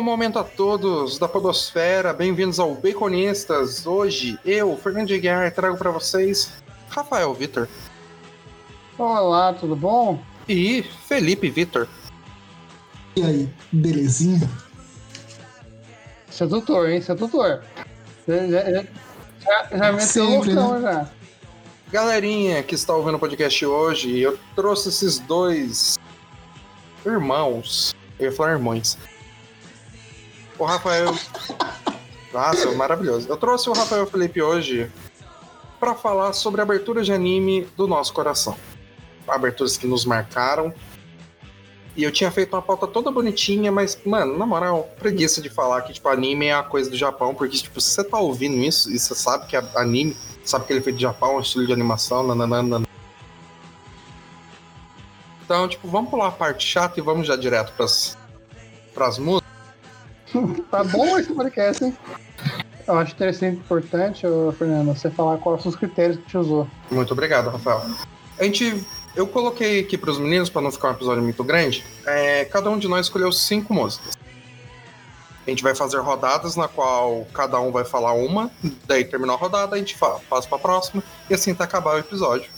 Bom momento a todos da Podosfera, bem-vindos ao Baconistas. Hoje, eu, Fernando de Guiar, trago para vocês Rafael Vitor. Olá, tudo bom? E Felipe Vitor. E aí, belezinha? Sedutor, hein? Sedutor. Já, já, já, já meteu Sempre, loucão, né? já. Galerinha que está ouvindo o podcast hoje, eu trouxe esses dois irmãos. Eu ia falar irmãos. O Rafael. Nossa, maravilhoso. Eu trouxe o Rafael Felipe hoje para falar sobre a abertura de anime do nosso coração. Aberturas que nos marcaram. E eu tinha feito uma pauta toda bonitinha, mas, mano, na moral, preguiça de falar que, tipo, anime é a coisa do Japão, porque, tipo, se você tá ouvindo isso e você sabe que é anime, sabe que ele é feito do Japão, um estilo de animação, nananana. Então, tipo, vamos pular a parte chata e vamos já direto pras, pras músicas. Tá bom esse podcast, hein? Eu acho interessante e importante, Fernando, você falar quais são os critérios que você usou. Muito obrigado, Rafael. A gente. Eu coloquei aqui pros meninos, para não ficar um episódio muito grande. é, cada um de nós escolheu cinco músicas. A gente vai fazer rodadas na qual cada um vai falar uma, daí terminou a rodada, a gente fala, passa pra próxima, e assim tá acabar o episódio.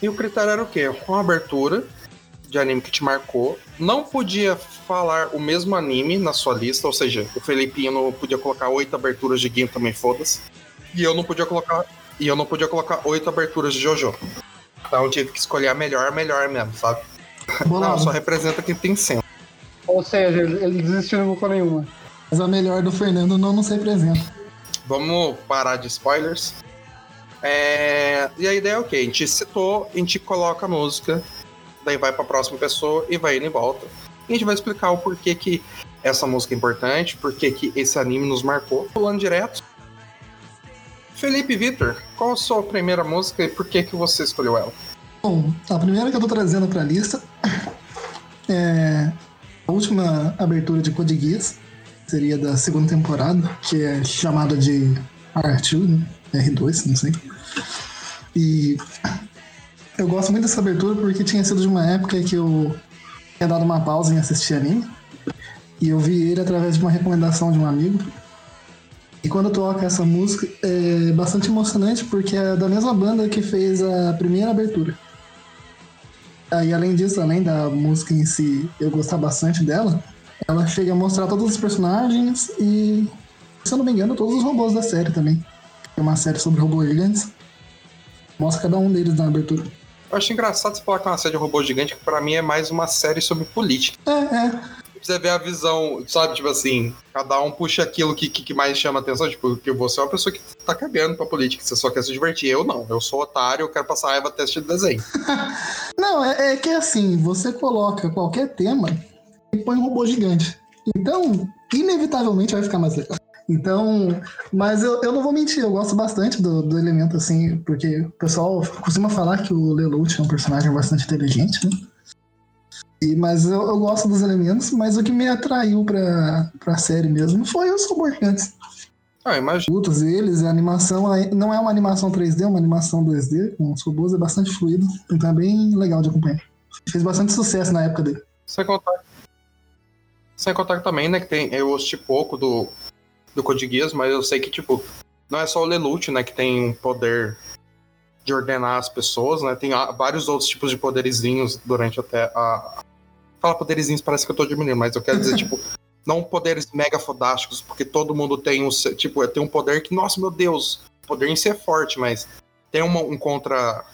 E o critério era o quê? Uma abertura de anime que te marcou. Não podia falar o mesmo anime na sua lista, ou seja, o Felipinho não podia colocar oito aberturas de Gin também, foda-se. E eu não podia colocar. E eu não podia colocar oito aberturas de Jojo. Então eu tive que escolher a melhor, a melhor mesmo, sabe? Não, só representa quem tem senso. Ou seja, ele desistiu e não colocou nenhuma. Mas a melhor do Fernando não nos representa. Vamos parar de spoilers. É, E a ideia é o quê? A gente citou, a gente coloca a música, daí vai pra próxima pessoa e vai indo e volta. E a gente vai explicar o porquê que essa música é importante, porquê que esse anime nos marcou. Pulando direto. Felipe Vitor, qual a sua primeira música e por que, que você escolheu ela? Bom, a primeira que eu tô trazendo pra lista é a última abertura de Code Geass, seria da segunda temporada, que é chamada de R2, né? R2, não sei. E eu gosto muito dessa abertura porque tinha sido de uma época que eu tinha dado uma pausa em assistir anime. E eu vi ele através de uma recomendação de um amigo. E quando toca essa música é bastante emocionante porque é da mesma banda que fez a primeira abertura. E além disso, além da música em si eu gostar bastante dela, ela chega a mostrar todos os personagens e, se eu não me engano, todos os robôs da série também. É uma série sobre robôs gigantes. Mostra cada um deles na abertura. Eu acho engraçado você falar que é uma série de robô gigante, que pra mim é mais uma série sobre política. É, é. Você vê a visão, sabe, tipo assim, cada um puxa aquilo que, que, que mais chama atenção, tipo, que você é uma pessoa que tá cagando pra política, você só quer se divertir. Eu não, eu sou otário, eu quero passar raiva até assistir desenho. Não, é, é que assim, você coloca qualquer tema e põe um robô gigante. Então, inevitavelmente vai ficar mais legal. Então, mas eu, eu não vou mentir, eu gosto bastante do, do elemento, assim, porque o pessoal costuma falar que o Lelouch é um personagem bastante inteligente, né? E, mas eu, eu gosto dos elementos, mas o que me atraiu pra, pra série mesmo foi os gigantes. Ah, imagina. Lutas eles, a animação não é uma animação 3D, é uma animação 2D, com os robôs é bastante fluido, então é bem legal de acompanhar. Fez bastante sucesso na época dele. Sem contar. Sem contar também, né, que tem. Eu assisti pouco do, do Code Geass, mas eu sei que, tipo, não é só o Lelouch, né, que tem um poder de ordenar as pessoas, né? Tem vários outros tipos de poderizinhos durante até a. Fala poderizinhos, parece que eu tô diminuindo, mas eu quero dizer, tipo, não poderes mega fodásticos, porque todo mundo tem um. Tipo, tem um poder que, nossa, meu Deus, o poder em si é forte, mas tem uma, um contra.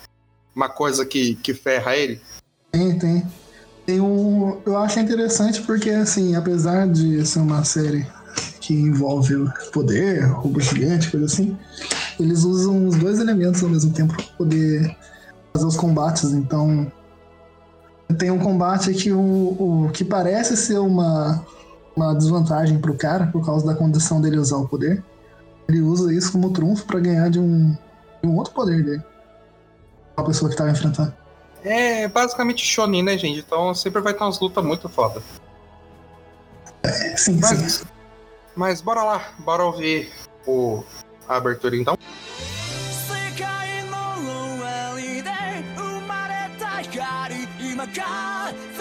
Uma coisa que, que ferra ele. Tem, tem. Tem um, eu acho interessante porque, assim, apesar de ser uma série que envolve o poder, robô gigante, coisa assim, eles usam os dois elementos ao mesmo tempo para poder fazer os combates. Então, tem um combate que, o, o que parece ser uma, uma desvantagem pro cara, por causa da condição dele usar o poder. Ele usa isso como trunfo para ganhar de um, de um outro poder dele. A pessoa que tava enfrentando. É basicamente Shonen, né, gente? Então sempre vai ter umas lutas muito foda. É, sim, sim. Mas, mas bora lá, bora ouvir o, a abertura então. 世界の終わりで生まれた光今風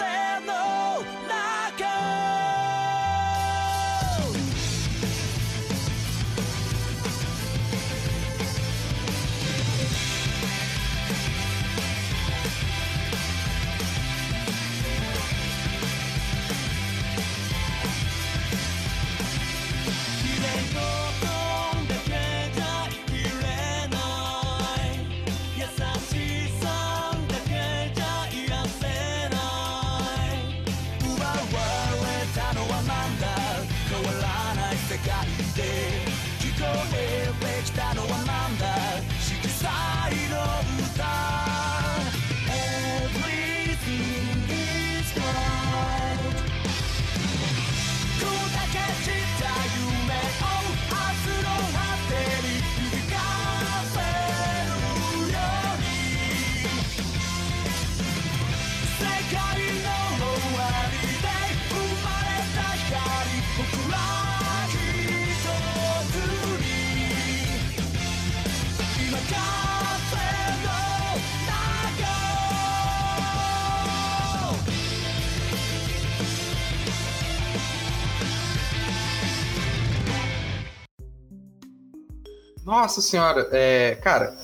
Nossa senhora, é, cara,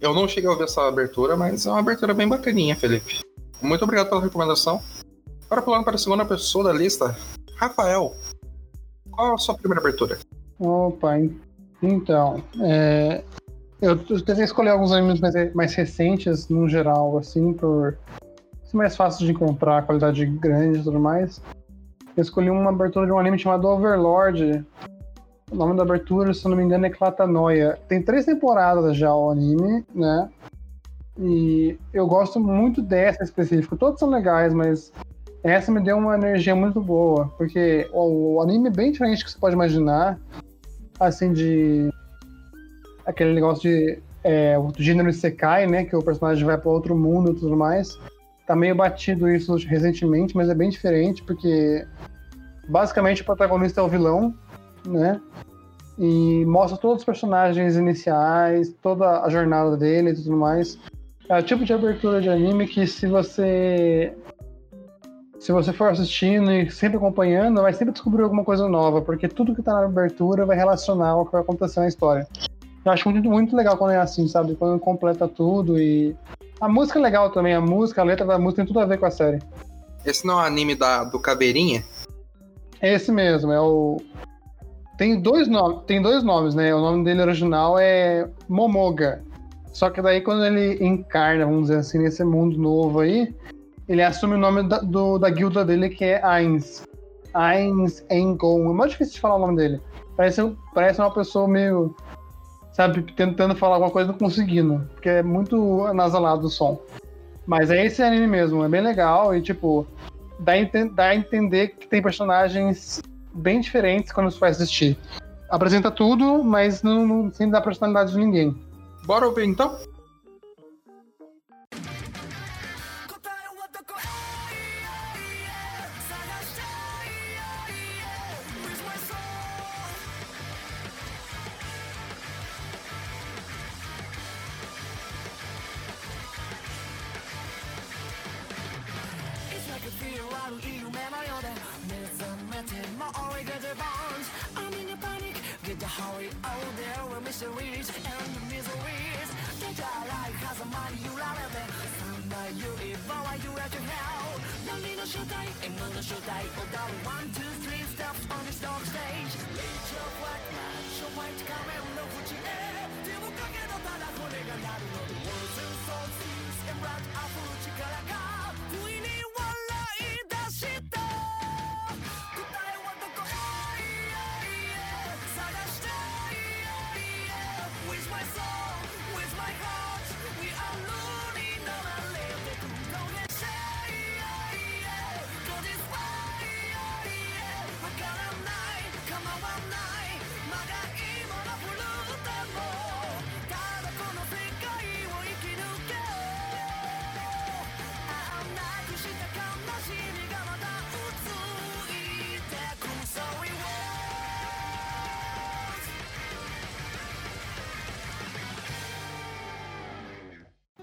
eu não cheguei a ouvir essa abertura, mas é uma abertura bem bacaninha, Felipe. Muito obrigado pela recomendação. Agora pulando para a segunda pessoa da lista, Rafael. Qual a sua primeira abertura? Opa, então. É, eu tentei escolher alguns animes mais, mais recentes, no geral, assim, por ser mais fácil de encontrar, qualidade grande e tudo mais. Eu escolhi uma abertura de um anime chamado Overlord. O nome da abertura, se eu não me engano, é Clatanoia. Tem três temporadas já o anime, né? E eu gosto muito dessa em específico. Todos são legais, mas essa me deu uma energia muito boa. Porque o, o anime é bem diferente do que você pode imaginar. Assim, de. Aquele negócio de. É, o gênero Isekai, né? Que o personagem vai para outro mundo e tudo mais. Tá meio batido isso recentemente, mas é bem diferente, porque basicamente o protagonista é o vilão, né? E mostra todos os personagens iniciais, toda a jornada dele e tudo mais. É o tipo de abertura de anime que se você se você for assistindo e sempre acompanhando, vai sempre descobrir alguma coisa nova, porque tudo que tá na abertura vai relacionar ao que vai acontecer na história. Eu acho muito, muito legal quando é assim, sabe? Quando completa tudo e. A música é legal também, a música, a letra da música tem tudo a ver com a série. Esse não é o anime da, do Caveirinha? É esse mesmo, é o. Tem dois, nomes, tem dois nomes, né? O nome dele original é Momoga. Só que daí quando ele encarna, vamos dizer assim, nesse mundo novo aí, ele assume o nome da, do, da guilda dele, que é Ainz. Ainz Engon. É muito difícil de falar o nome dele. Parece, parece uma pessoa meio, sabe, tentando falar alguma coisa não conseguindo. Porque é muito anasalado o som. Mas é esse anime mesmo, é bem legal e, tipo, dá dá a entender que tem personagens bem diferentes quando você vai assistir. Apresenta tudo, mas não, não sem dar personalidade de ninguém. Bora ouvir então? 같은 머리가 대본 I'm in a panic. Get the hurry out there We're mysteries and the miseries. Get your life has a money you rather than Somebody you even why you have to hell No need no should die Ain't no should die Oh darling one two three steps on this dark stage. Reach your black man Show white coming.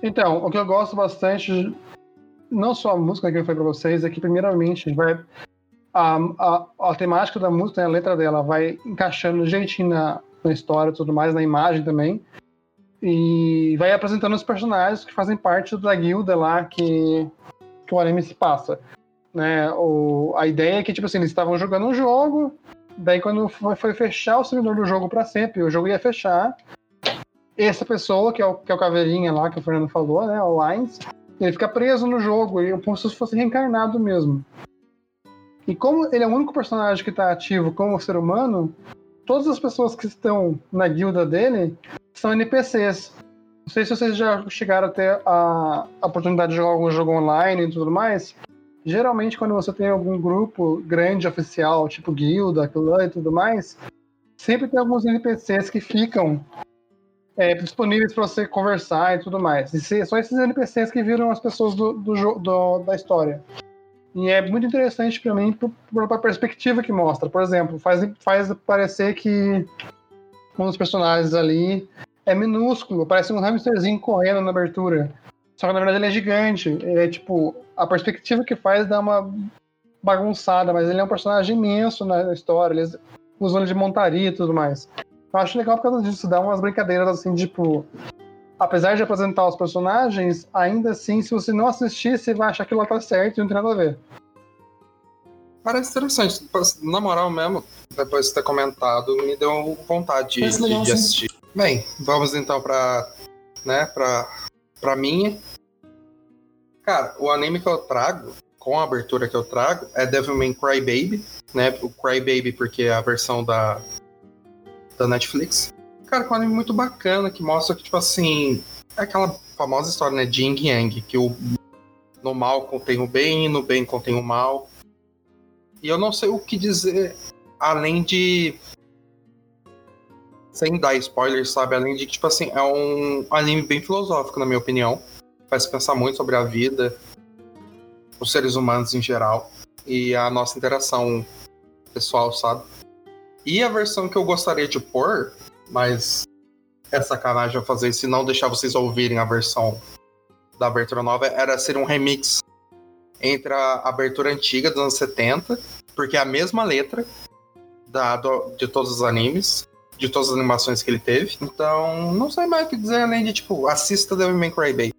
Então, o que eu gosto bastante, não só a música que eu falei pra vocês, é que primeiramente vai. A, a, a temática da música, né, a letra dela, vai encaixando jeitinho na, na história e tudo mais, na imagem também. E vai apresentando os personagens que fazem parte da guilda lá que, que o anime se passa. Né? O, a ideia é que, tipo assim, eles estavam jogando um jogo, daí quando foi, foi fechar o servidor do jogo pra sempre, o jogo ia fechar, essa pessoa, que é o, que é o Caveirinha lá, que o Fernando falou, né? O Lines, ele fica preso no jogo, e como se fosse reencarnado mesmo. E como ele é o único personagem que está ativo como ser humano, todas as pessoas que estão na guilda dele são NPCs. Não sei se vocês já chegaram a ter a, a oportunidade de jogar algum jogo online e tudo mais. Geralmente, quando você tem algum grupo grande oficial, tipo guilda, clã e tudo mais, sempre tem alguns NPCs que ficam é, disponíveis para você conversar e tudo mais. E são esses NPCs que viram as pessoas do, do, do- da história. E é muito interessante para mim por- pela perspectiva que mostra. Por exemplo, faz, faz parecer que um dos personagens ali é minúsculo, parece um hamsterzinho correndo na abertura. Só que na verdade ele é gigante. Ele é tipo. A perspectiva que faz dá uma bagunçada, mas ele é um personagem imenso na história. Eles usam ele de montaria e tudo mais. Eu acho legal por causa disso, dá umas brincadeiras assim, tipo. Apesar de apresentar os personagens, ainda assim, se você não assistir, você vai achar que lá tá certo e não tem nada a ver. Parece interessante. Na moral mesmo, depois de ter comentado, me deu vontade de, legal, de sim. assistir. Bem, vamos então pra. né, pra. pra minha. Cara, o anime que eu trago, com a abertura que eu trago, é Devilman Crybaby, né? O Crybaby porque é a versão da. Da Netflix. Cara, é um anime muito bacana que mostra que, tipo assim. É aquela famosa história, né? De Yin Yang, que o. No mal contém o bem no bem contém o mal. E eu não sei o que dizer além de. Sem dar spoilers, sabe? Além de que, tipo assim, é um anime bem filosófico, na minha opinião. Faz pensar muito sobre a vida, os seres humanos em geral e a nossa interação pessoal, sabe? E a versão que eu gostaria de pôr, mas é sacanagem eu fazer isso e não deixar vocês ouvirem a versão da abertura nova, era ser um remix entre a abertura antiga dos anos 70, porque é a mesma letra da, do- de todos os animes, de todas as animações que ele teve. Então, não sei mais o que dizer além de, tipo, assista Devil May Cry Baby.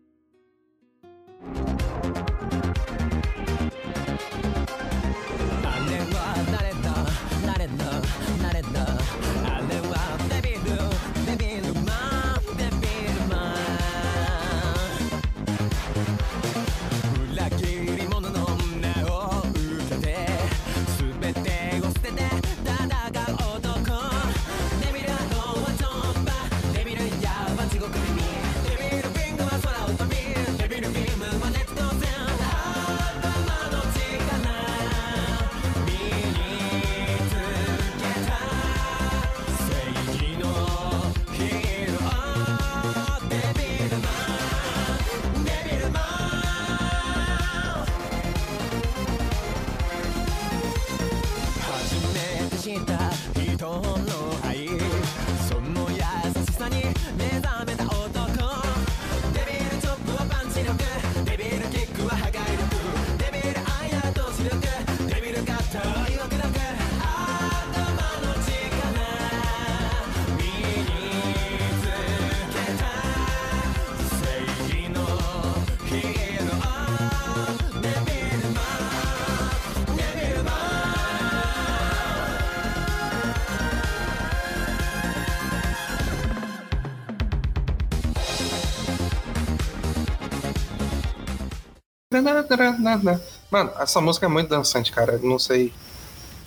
Mano, essa música é muito dançante, cara. Não sei.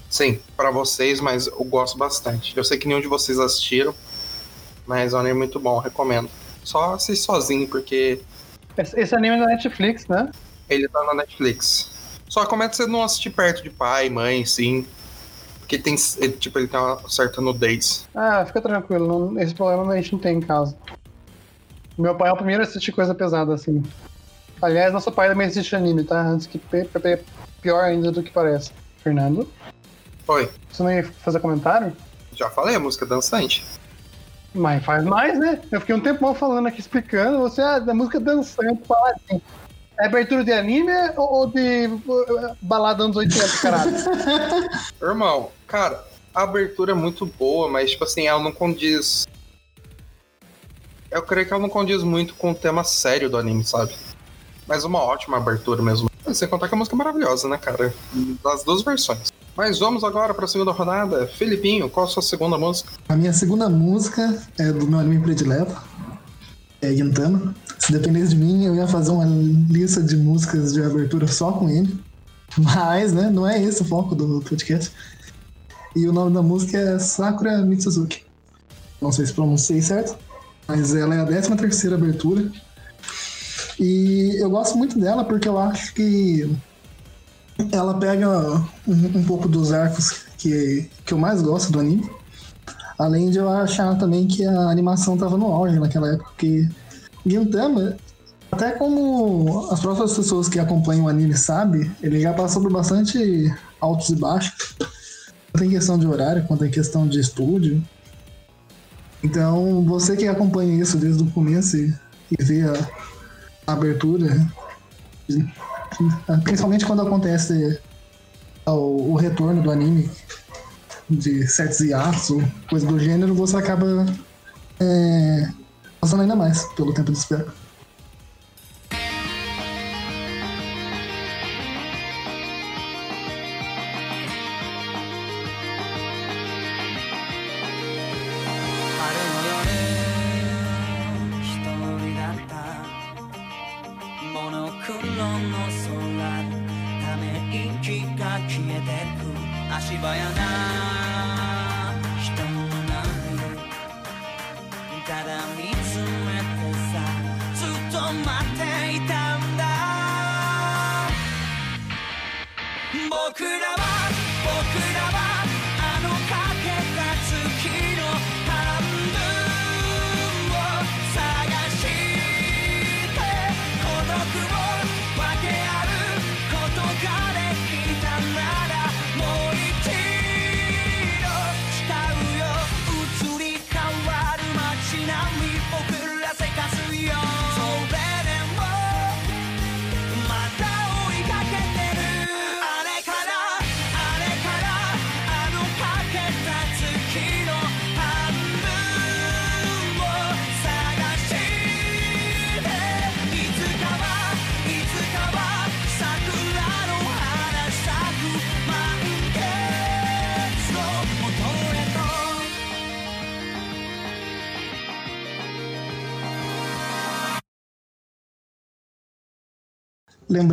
Sim, pra vocês, mas eu gosto bastante. Eu sei que nenhum de vocês assistiram, mas é um anime muito bom, recomendo. Só assiste sozinho, porque Esse, esse anime é da Netflix, né? ele tá na Netflix. Só recomendo você não assistir perto de pai, mãe, sim. Porque tem, ele, tipo, ele tem uma certa nudez. Ah, fica tranquilo, não- esse problema a gente não tem em casa. Meu pai é o primeiro a assistir coisa pesada assim. Aliás, nosso pai também assiste anime, tá? Antes que pe- pior ainda do que parece. Fernando, Oi, você não ia fazer comentário? já falei, a música é dançante. Mas faz mais, né? Eu fiquei um tempão falando aqui, explicando. Você, ah, da música dançante, falar assim. É abertura de anime ou ou de uh, balada anos 80, caralho? Irmão, cara, a abertura é muito boa, mas, tipo assim, ela não condiz. Eu creio que ela não condiz muito com o tema sério do anime, sabe? Mas uma ótima abertura mesmo. Sem contar que a música é maravilhosa, né, cara? Das duas versões. Mas vamos agora pra segunda rodada. Felipinho, qual a sua segunda música? A minha segunda música é do meu anime predileto, é Gintama. Se dependesse de mim, eu ia fazer uma lista de músicas de abertura só com ele. Mas, né, não é esse o foco do podcast. E o nome da música é Sakura Mitsuzuki. Não sei se pronunciei certo, mas ela é a 13 terceira abertura. E eu gosto muito dela porque eu acho que ela pega um, um pouco dos arcos que, que eu mais gosto do anime. Além de eu achar também que a animação tava no auge naquela época, porque Gintama, até como as próprias pessoas que acompanham o anime sabem, ele já passou por bastante altos e baixos, tanto em questão de horário quanto em questão de estúdio. Então, você que acompanha isso desde o começo e, e vê a abertura, principalmente quando acontece o, o retorno do anime de certos hiatos ou coisa do gênero, você acaba é, passando ainda mais pelo tempo de espera.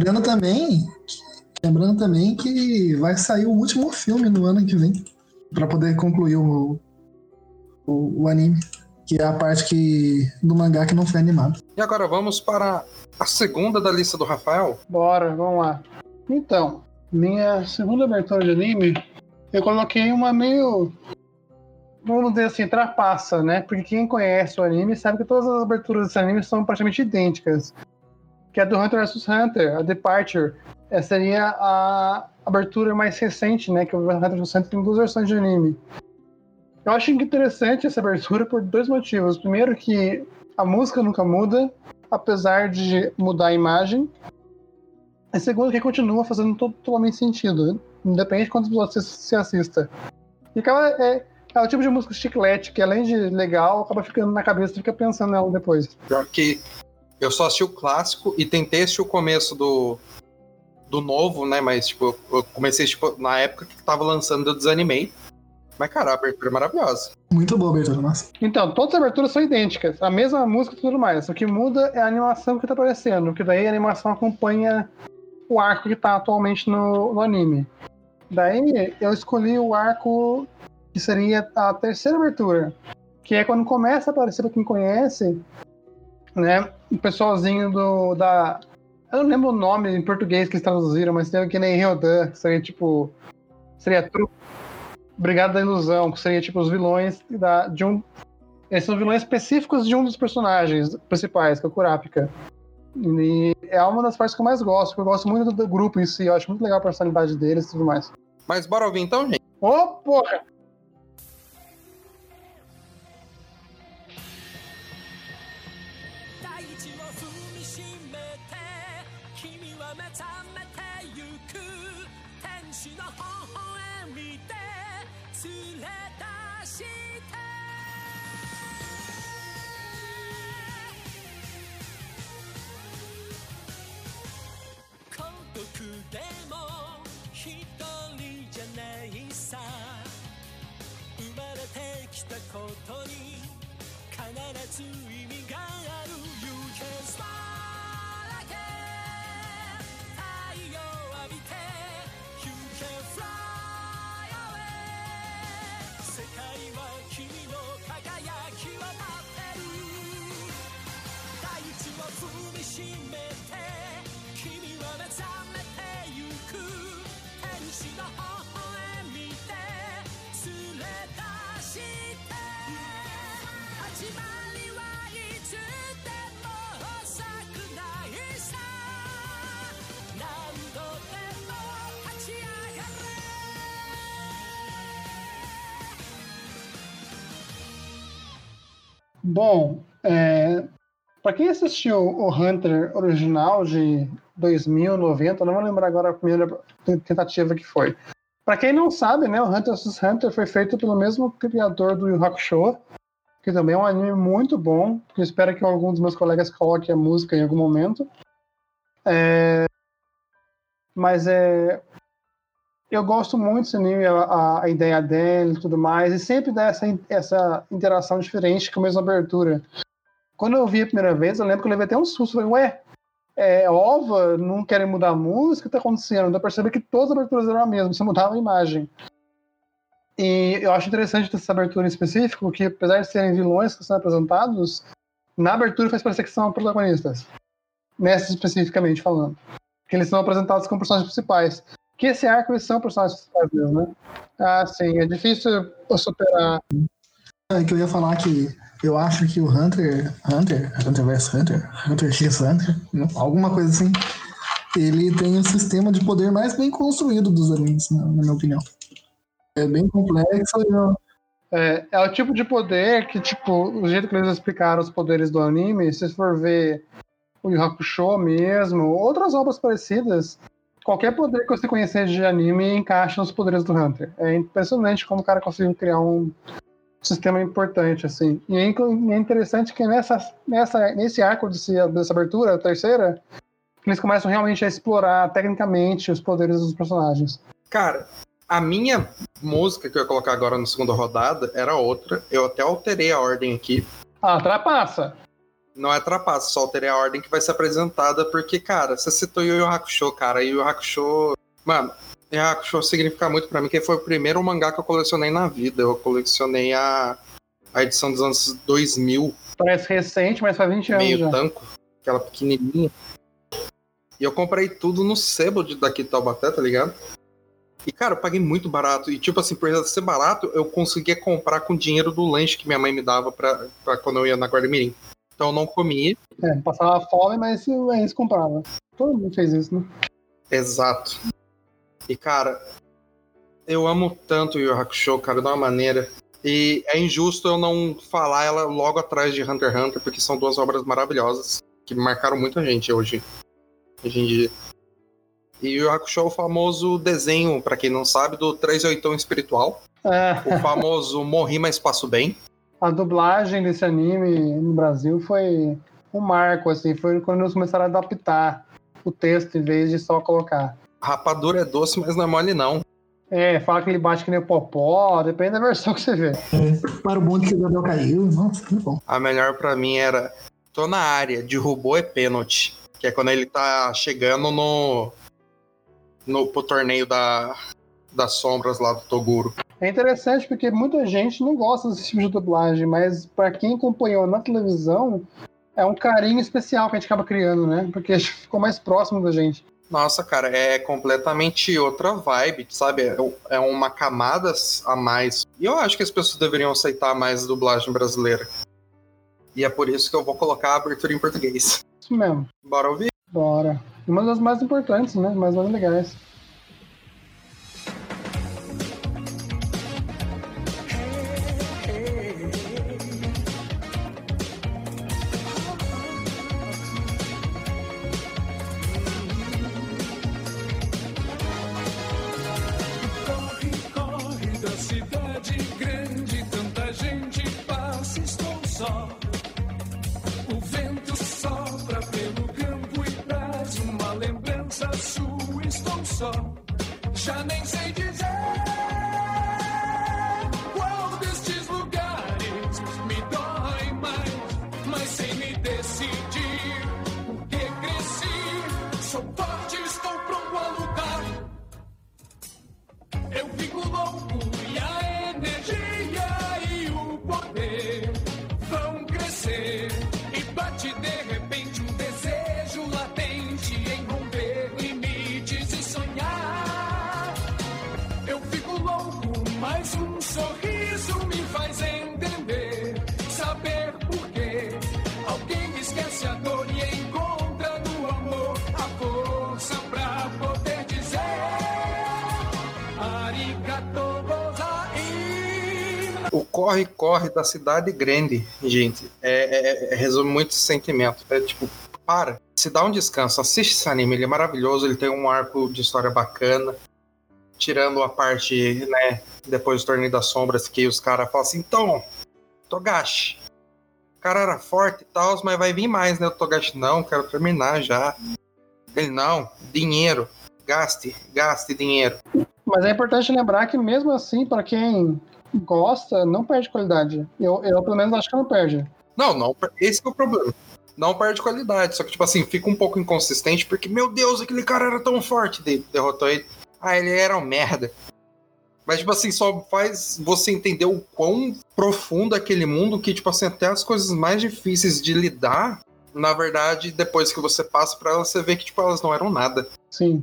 Lembrando também, lembrando também que vai sair o último filme no ano que vem para poder concluir o, o, o, anime, que é a parte que do mangá que não foi animado. E agora vamos para a segunda da lista do Rafael. Bora, vamos lá. Então, minha segunda abertura de anime, eu coloquei uma meio vamos dizer assim, trapassa, né? Porque quem conhece o anime sabe que todas as aberturas desse anime são praticamente idênticas que é do Hunter vs Hunter, a Departure. Essa seria a abertura mais recente, né? Que o Hunter vs Hunter tem duas versões de anime. Eu acho interessante essa abertura por dois motivos. Primeiro que a música nunca muda, apesar de mudar a imagem. E segundo que continua fazendo totalmente sentido, independente de quantos você se assista. E acaba, é, é o tipo de música chiclete, que além de legal, acaba ficando na cabeça e fica pensando nela depois. Pior que eu só assisti o clássico e tentei assistir o começo do, do novo, né? Mas, tipo, eu comecei, tipo, na época que tava lançando, eu desanimei. Mas, cara, a abertura é maravilhosa. Muito boa a abertura, nossa. Então, todas as aberturas são idênticas. A mesma música e tudo mais. O que muda é a animação que tá aparecendo. Que daí a animação acompanha o arco que tá atualmente no, no anime. Daí eu escolhi o arco que seria a terceira abertura. Que é quando começa a aparecer, pra quem conhece, né? O pessoalzinho do, da. Eu não lembro o nome em português que eles traduziram, mas tem que nem Ryodan, que seria tipo. Seria tru... Brigada da Ilusão, que seria tipo os vilões da, de um. Esses são vilões específicos de um dos personagens principais, que é o Kurapika. E é uma das partes que eu mais gosto, porque eu gosto muito do, grupo em si, eu acho muito legal a personalidade deles e tudo mais. Mas bora ouvir então, gente? Ô, oh, porra! を踏みしめて君は目覚めてゆく天使の微笑みで連れ出して始まりはいつでも遅くないさ何度でも立ち上がれ Bom, é, para quem assistiu o Hunter original de 2090, não vou lembrar agora a primeira tentativa que foi. Pra quem não sabe, né, o Hunter x Hunter foi feito pelo mesmo criador do Yu Hakusho, que também é um anime muito bom, que espero que algum dos meus colegas coloque a música em algum momento. É, Mas é. Eu gosto muito desse anime, a, a- ideia dele e tudo mais, e sempre dá essa, essa interação diferente com a mesma abertura. Quando eu vi a primeira vez, eu lembro que eu levei até um susto. Falei, ué, é, OVA, não querem mudar a música, o que tá acontecendo? Dá pra perceber que todas as aberturas eram a mesma, só mudava a imagem. E eu acho interessante essa abertura em específico, porque apesar de serem vilões que são apresentados, na abertura faz parecer que são protagonistas. Nessa especificamente falando. Que eles são apresentados como personagens principais. Que esse arco eles são personagens principais mesmo, né? Ah, sim, é difícil eu superar. É que eu ia falar que eu acho que o Hunter, Hunter, Hunter vs Hunter, Hunter x Hunter, né, alguma coisa assim, ele tem o sistema de poder mais bem construído dos animes, na, na minha opinião. É bem complexo e É, é o tipo de poder que, tipo, o jeito que eles explicaram os poderes do anime, se for ver o Yu Hakusho mesmo, outras obras parecidas, qualquer poder que você conhecer de anime encaixa nos poderes do Hunter. É impressionante como o cara conseguiu criar um sistema importante, assim. E é, e é interessante que nessa, nessa, nesse arco desse, dessa abertura, a terceira, eles começam realmente a explorar tecnicamente os poderes dos personagens. Cara, a minha música que eu ia colocar agora na segunda rodada era outra. Eu até alterei a ordem aqui. Ah, trapassa! Não é trapaça, só alterei a ordem que vai ser apresentada, porque, cara, você citou Yu Yu Hakusho, cara, Yu Yu Hakusho... Mano, Yu Hakusho significa muito pra mim, que foi o primeiro mangá que eu colecionei na vida. Eu colecionei a, a edição dos anos 2000, Parece recente, mas faz 20 anos meio já. tanco, aquela pequenininha. E eu comprei tudo no sebo de, daqui de Taubaté, tá ligado? E, cara, eu paguei muito barato. E, tipo assim, por ser barato, eu conseguia comprar com o dinheiro do lanche que minha mãe me dava pra, pra quando eu ia na Guarda-Mirim. Então eu não comi, É, passava fome, mas é isso comprava. Todo mundo fez isso, né? Exato. E, cara, eu amo tanto o Yu Hakusho, cara, de uma maneira. E é injusto eu não falar ela logo atrás de Hunter x Hunter, porque são duas obras maravilhosas que marcaram muita gente hoje, hoje em dia. E o Hakusho é o famoso desenho, pra quem não sabe, do 38 espiritual. É, O famoso Morri, mas passo bem. a dublagem desse anime no Brasil foi um marco, assim, foi quando eles começaram a adaptar o texto em vez de só colocar. Rapadura é doce, mas não é mole, não. É, fala que ele bate que nem o popó, depende da versão que você vê. para o bonde que o Gabriel caiu, nossa, muito bom. A melhor pra mim era tô na área, derrubou é pênalti. Que é quando ele tá chegando no, no pro torneio da, das sombras lá do Toguro. É interessante porque muita gente não gosta desse tipo de dublagem, mas pra quem acompanhou na televisão, é um carinho especial que a gente acaba criando, né? Porque ficou mais próximo da gente. Nossa, cara, é completamente outra vibe, sabe? É, é uma camada a mais. E eu acho que as pessoas deveriam aceitar mais a dublagem brasileira. E é por isso que eu vou colocar a abertura em português. Isso mesmo. Bora ouvir? Bora. Uma das mais importantes, né? Mais mais legais. Estou só. Já nem sei gozaimasu. O corre-corre da cidade grande, gente, é, é- é- resume muito esse sentimento. É tipo, para, se dá um descanso, assiste esse anime, ele é maravilhoso, ele tem um arco de história bacana. tirando a parte, né, depois do Torneio das Sombras, que os caras falam assim, então, Togashi, o cara era forte e tal, mas vai vir mais, né? O Togashi, não, quero terminar já. Ele, não, dinheiro, gaste, gaste dinheiro. Mas é importante lembrar que mesmo assim, pra quem gosta, não perde qualidade. Eu, eu pelo menos acho que não perde. Não, não, esse é o problema. Não perde qualidade, só que, tipo assim, fica um pouco inconsistente, porque, meu Deus, aquele cara era tão forte, de- derrotou ele. Ah, ele era um merda. Mas, tipo assim, só faz você entender o quão profundo é aquele mundo que, tipo assim, até as coisas mais difíceis de lidar, na verdade, depois que você passa pra elas, você vê que, tipo, elas não eram nada. Sim.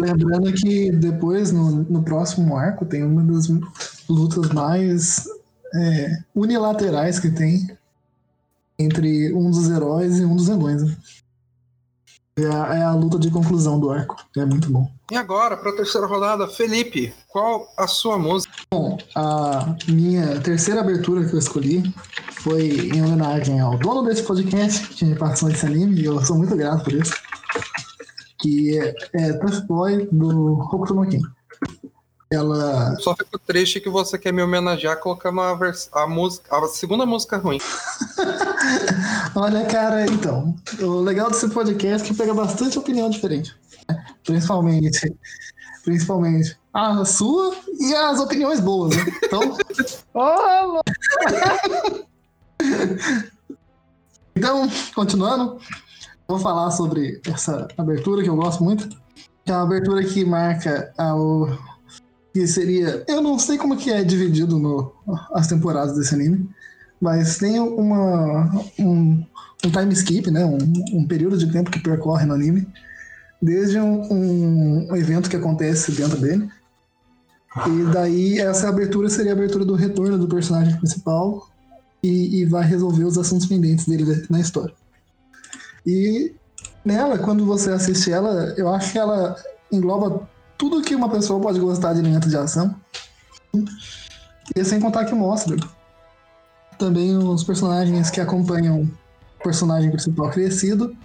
Lembrando que depois, no, no próximo arco, tem uma das lutas mais é, unilaterais que tem entre um dos heróis e um dos vilões. né? É a, é a luta de conclusão do arco. É muito bom. E agora, pra terceira rodada, Felipe, qual a sua música? Bom, a minha terceira abertura que eu escolhi foi em homenagem ao dono desse podcast que me passou esse anime, e eu sou muito grato por isso. Que é, é Tough Boy do Hokuto no Ken. Ela Só fico triste que você quer me homenagear colocando a, vers- a música, a segunda música ruim. Olha, cara, então, o legal desse podcast é que pega bastante opinião diferente. né? Principalmente, principalmente a sua e as opiniões boas, né? Então, louco! então, continuando, vou falar sobre essa abertura que eu gosto muito. Que é uma abertura que marca o, que seria. Eu não sei como que é dividido no, as temporadas desse anime, mas tem uma, um, um time skip, né? Um, um período de tempo que percorre no anime, desde um, um- um evento que acontece dentro dele. E daí essa abertura seria a abertura do retorno do personagem principal e, e vai resolver os assuntos pendentes dele na história. E nela, quando você assiste ela, eu acho que ela engloba tudo que uma pessoa pode gostar de elemento de ação. E sem contar que mostra também os personagens que acompanham o personagem principal crescido.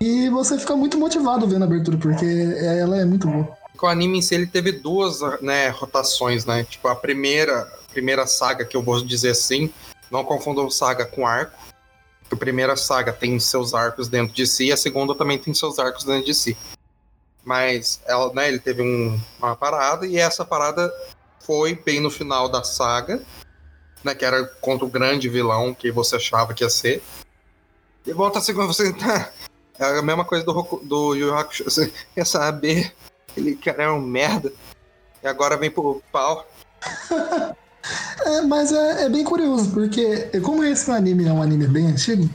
E você fica muito motivado vendo a abertura, porque ela é muito boa. O anime em si ele teve duas né, rotações, né? Tipo, a primeira, primeira saga, que eu vou dizer assim, não confundam saga com arco. A primeira saga tem seus arcos dentro de si, a segunda também tem seus arcos dentro de si. Mas ela, né, ele teve um- uma parada, e essa parada foi bem no final da saga, né? Que era contra o grande vilão que você achava que ia ser. E volta a segunda, você. É a mesma coisa do, do Yu Hakusho. Você quer saber? Ele cara é um merda. E agora vem pro pau. É, mas é, é bem curioso, porque como esse anime é um anime bem antigo,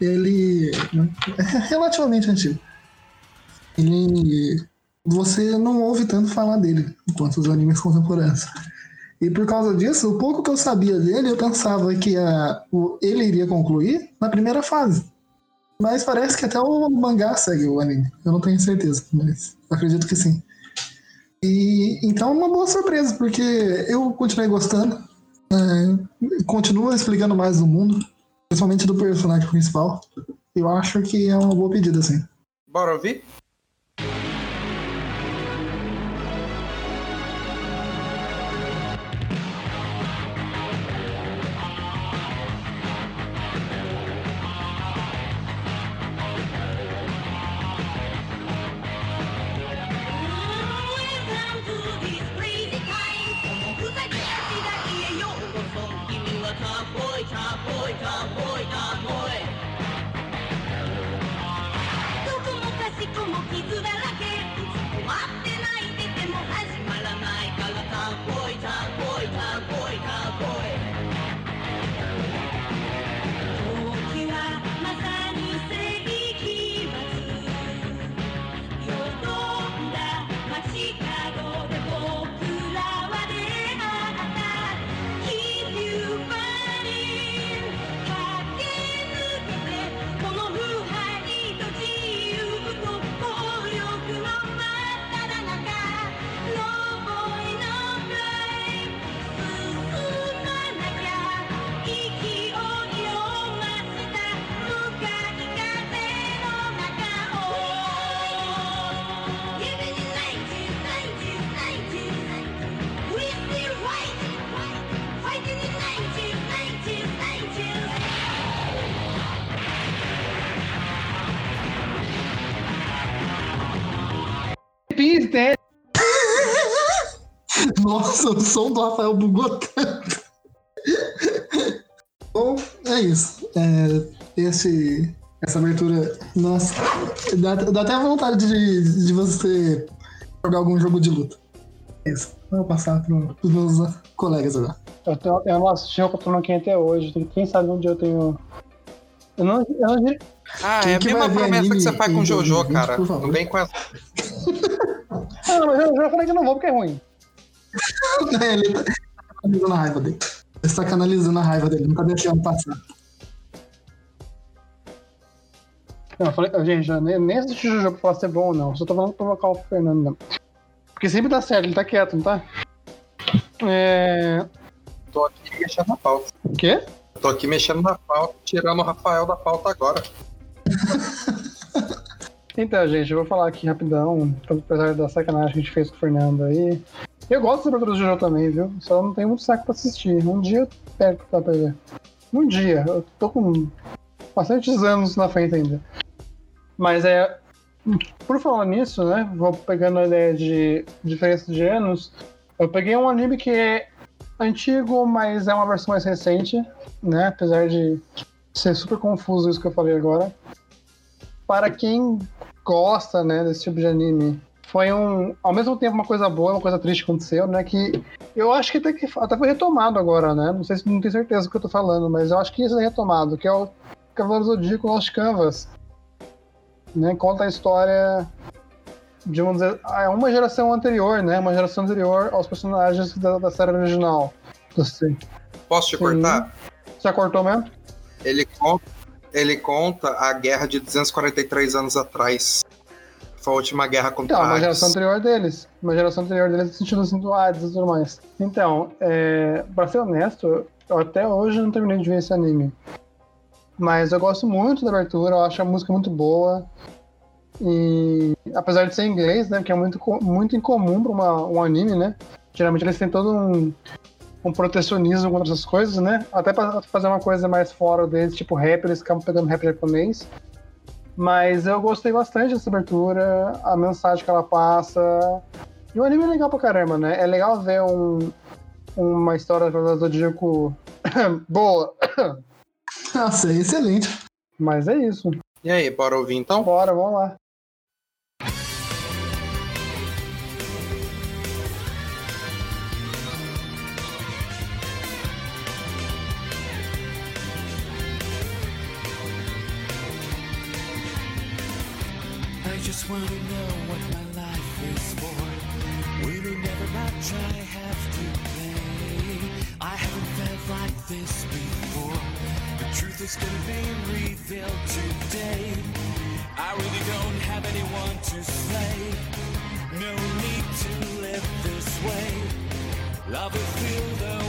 ele é relativamente antigo. Ele. Você não ouve tanto falar dele quanto os animes contemporâneos. E por causa disso, o pouco que eu sabia dele, eu pensava que a, o- ele iria concluir na primeira fase. Mas parece que até o mangá segue o anime. Eu não tenho certeza, mas acredito que sim. E então é uma boa surpresa, porque eu continuei gostando. É, continua explicando mais do mundo, principalmente do personagem principal. Eu acho que é uma boa pedida, assim. Bora ouvir? 傷だらけ o som do Rafael bugou tanto. Bom, é isso. É, esse, essa abertura. Nossa, dá, dá até vontade de, de você jogar algum jogo de luta. É isso. Vou passar para os meus colegas agora. Eu, tenho, eu não assisti o Patrão aqui até hoje. Quem sabe onde eu tenho. Eu não, eu não Ah, Quem é a que mesma promessa que você faz com o Jojo, 2020, cara. Não vem com essa. Ah, mas eu já falei que não vou porque é ruim. Ele tá canalizando a raiva dele. Ele está canalizando a raiva dele, não tá deixando passar. Não, eu falei, gente, eu nem, nem assisti o jogo pra falar se é bom ou não. Só tô falando pra provocar o Fernando, não. Porque sempre dá certo, ele tá quieto, não tá? É. Tô aqui mexendo na pauta. O quê? Tô aqui mexendo na pauta, tirando o Rafael da pauta agora. Então, gente, eu vou falar aqui rapidão, apesar da sacanagem que a gente fez com o Fernando aí. Eu gosto da abertura do Jojo também, viu? Só não tenho muito saco pra assistir. Um dia eu pego pra ver. Um dia. Eu tô com bastantes anos na frente ainda. Mas é. Por falar nisso, né? Vou pegando a ideia de diferença de anos. Eu peguei um anime que é antigo, mas é uma versão mais recente, né? Apesar de ser super confuso isso que eu falei agora. Para quem gosta, né, desse tipo de anime, foi um, ao mesmo tempo uma coisa boa, uma coisa triste que aconteceu, né, que eu acho que até, que até foi retomado agora, né, não sei se não tenho certeza do que eu tô falando, mas eu acho que isso é retomado, que é o Cavaleiro Zodíaco Lost Canvas, né, conta a história de, dizer, é uma geração anterior, né, uma geração anterior aos personagens da, da série original. Você Posso te Sim. cortar? já cortou mesmo? Ele conta, ele conta a guerra de 243 anos atrás. Foi a última guerra contra Então, uma Hades. geração anterior deles. Uma geração anterior deles no sentido assim do Hades e tudo mais. Então, é, pra ser honesto, eu até hoje não terminei de ver esse anime. Mas eu gosto muito da abertura, eu acho a música muito boa. E apesar de ser em inglês, né? Que é muito, muito incomum pra uma, um anime, né? Geralmente eles têm todo um, um protecionismo contra essas coisas, né? Até pra fazer uma coisa mais fora deles, tipo rap, eles acabam pegando rap japonês. Mas eu gostei bastante dessa abertura, a mensagem que ela passa. E o anime é legal pra caramba, né? É legal ver um, uma história do Zodíaco boa. Nossa, é excelente. Mas é isso. E aí, bora ouvir então? Bora, vamos lá. Truth is gonna be revealed today. I really don't have anyone to slay. No need to live this way. Love will fill the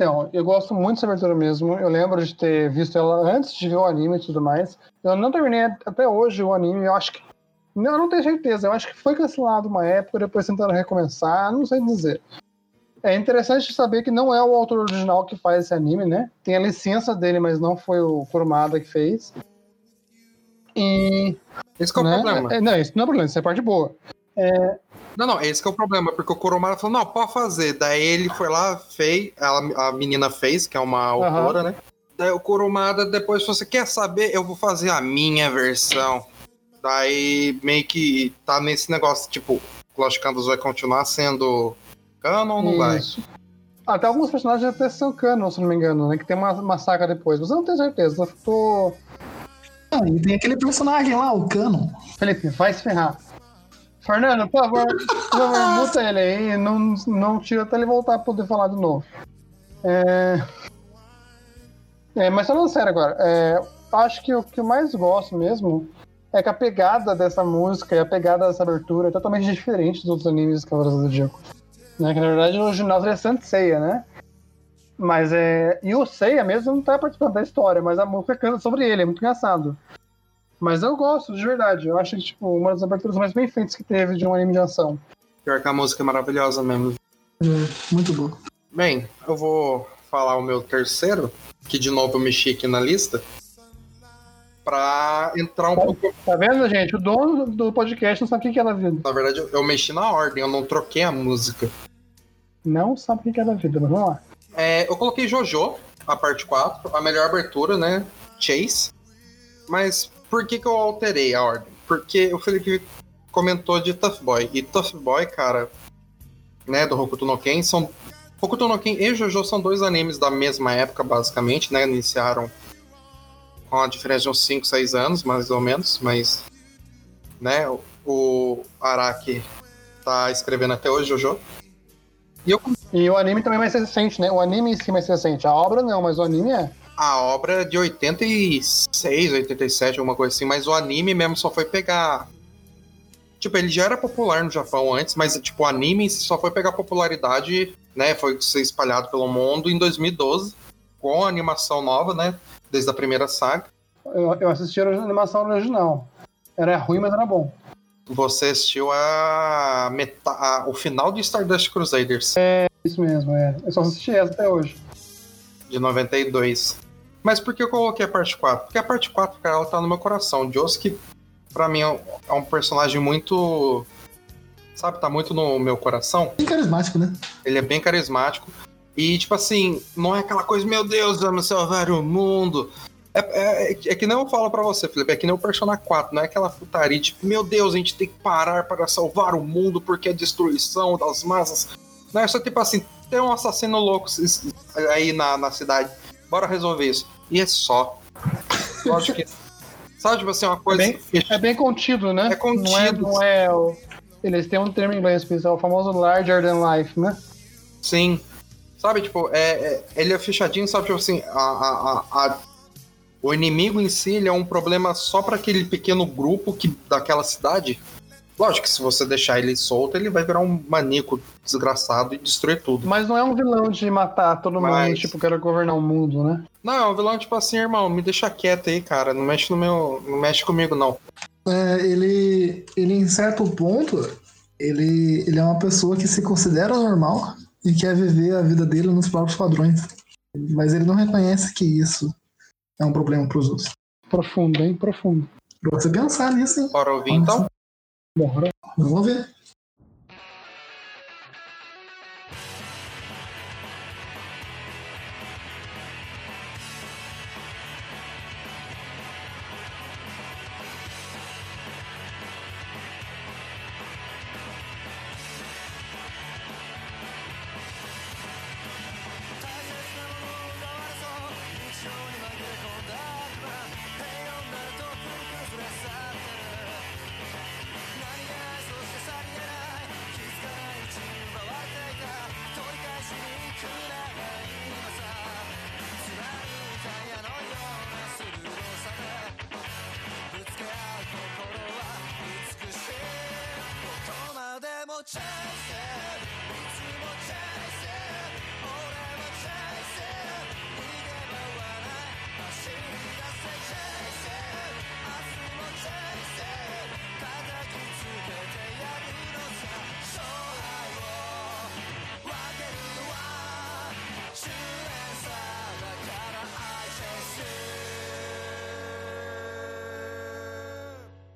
então, eu gosto muito dessa abertura mesmo. Eu lembro de ter visto ela antes de ver o anime e tudo mais. Eu não terminei até hoje o anime, eu acho que. Não, eu não tenho certeza, eu acho que foi cancelado uma época, depois tentaram recomeçar, não sei dizer. É interessante saber que não é o autor original que faz esse anime, né? Tem a licença dele, mas não foi o Kurumada que fez. E. Esse é o né? problema. É, não, isso não é problema, isso é parte boa. Não, não, esse que é o problema, porque o Kurumada falou, não, pode fazer. Daí ele foi lá, fez, ela, a menina fez, que é uma autora, né? Daí o Kurumada depois falou, você quer saber? Eu vou fazer a minha versão. Daí meio que tá nesse negócio, tipo, Lost Canvas vai continuar sendo canon ou não vai? Isso. Até alguns personagens até são canon, se não me engano, né? Que tem uma, uma saga depois. Mas eu não tenho certeza. Eu tô Ah, e tem aquele personagem lá, o Cano. Felipe, vai se ferrar. Fernando, por favor, por favor, muta ele aí. Não, não tira até ele voltar pra poder falar de novo. É... é, mas falando sério agora, é, acho que o que eu mais gosto mesmo é que a pegada dessa música e a pegada dessa abertura é totalmente diferente dos outros animes de Cavaleiros do Zodíaco. Né? Que na verdade no original seria Saint Seiya, né? Mas é. E o Seiya mesmo não tá participando da história, mas a música canta sobre ele, é muito engraçado. Mas eu gosto, de verdade. Eu acho que, tipo, uma das aberturas mais bem feitas que teve de um anime de ação. Pior que a música é maravilhosa mesmo. É, muito bom. Bem, eu vou falar o meu terceiro, que de novo eu mexi aqui na lista, pra entrar um pouco. Tá vendo, gente? O dono do podcast não sabe o que é da vida. Na verdade, eu mexi na ordem, eu não troquei a música. Não sabe o que que é da vida, mas vamos lá. É, eu coloquei Jojo, a parte 4, a melhor abertura, né? Chase. Mas por que, que eu alterei a ordem? Porque o Felipe comentou de Tough Boy. E Tough Boy, cara, né, do Hokuto no Ken, são. Hokuto no Ken e Jojo são dois animes da mesma época, basicamente, né? Iniciaram com a diferença de uns 5, 6 anos, mais ou menos, mas. Né, o- Araki tá escrevendo até hoje Jojo. E eu E o anime também é mais recente, né? O anime em si é mais recente. A obra não, mas o anime é. A obra é de 86, 87, alguma coisa assim, mas o anime mesmo só foi pegar. Tipo, ele já era popular no Japão antes, mas tipo, o anime só foi pegar popularidade, né? Foi ser espalhado pelo mundo em 2012, com a animação nova, né? Desde a primeira saga. Eu, eu assisti a animação original. Era ruim, mas era bom. Você assistiu a, meta... a- o final de Stardust Crusaders, Isso mesmo, é. Eu só assisti essa até hoje. de 92. Mas por que eu coloquei a parte 4? Porque a parte 4, cara, ela tá no meu coração. Josuke, pra mim, é um- é um personagem muito. Sabe, tá muito no meu coração. Bem carismático, né? Ele é bem carismático. E, tipo assim, não é aquela coisa, meu Deus, vamos salvar o mundo. É, é, é que não eu falo pra você, Felipe, é que nem o Persona 4, não é aquela putaria, tipo, meu Deus, a gente tem que parar para salvar o mundo porque é destruição das massas. Não, é só tipo assim, tem um assassino louco aí na, na cidade, bora resolver isso. E é só. Lógico que. Sabe, tipo assim, uma coisa. bem- É bem contido, né? É contido. Não é, não é o... Eles têm um termo em inglês isso, é o famoso larger than life, né? Sim. Sabe, tipo, é, é- ele é fechadinho, sabe, tipo assim, a, a, a- a- o inimigo em si ele é um problema só pra aquele pequeno grupo que, daquela cidade. Lógico que se você deixar ele solto, ele vai virar um maníaco desgraçado e destruir tudo. Mas não é um vilão de matar todo mundo, Mas- tipo, quero governar o mundo, né? Não, é um vilão tipo assim, irmão, me deixa quieto aí, cara. Não mexe no meu. Não mexe comigo, não. É, ele, ele, em certo ponto, ele, ele é uma pessoa que se considera normal e quer viver a vida dele nos próprios padrões. Mas ele não reconhece que isso é um problema para os outros. Profundo, hein? Profundo. Pra você pensar nisso, hein? Bora ouvir então? Bora. Vamos ver.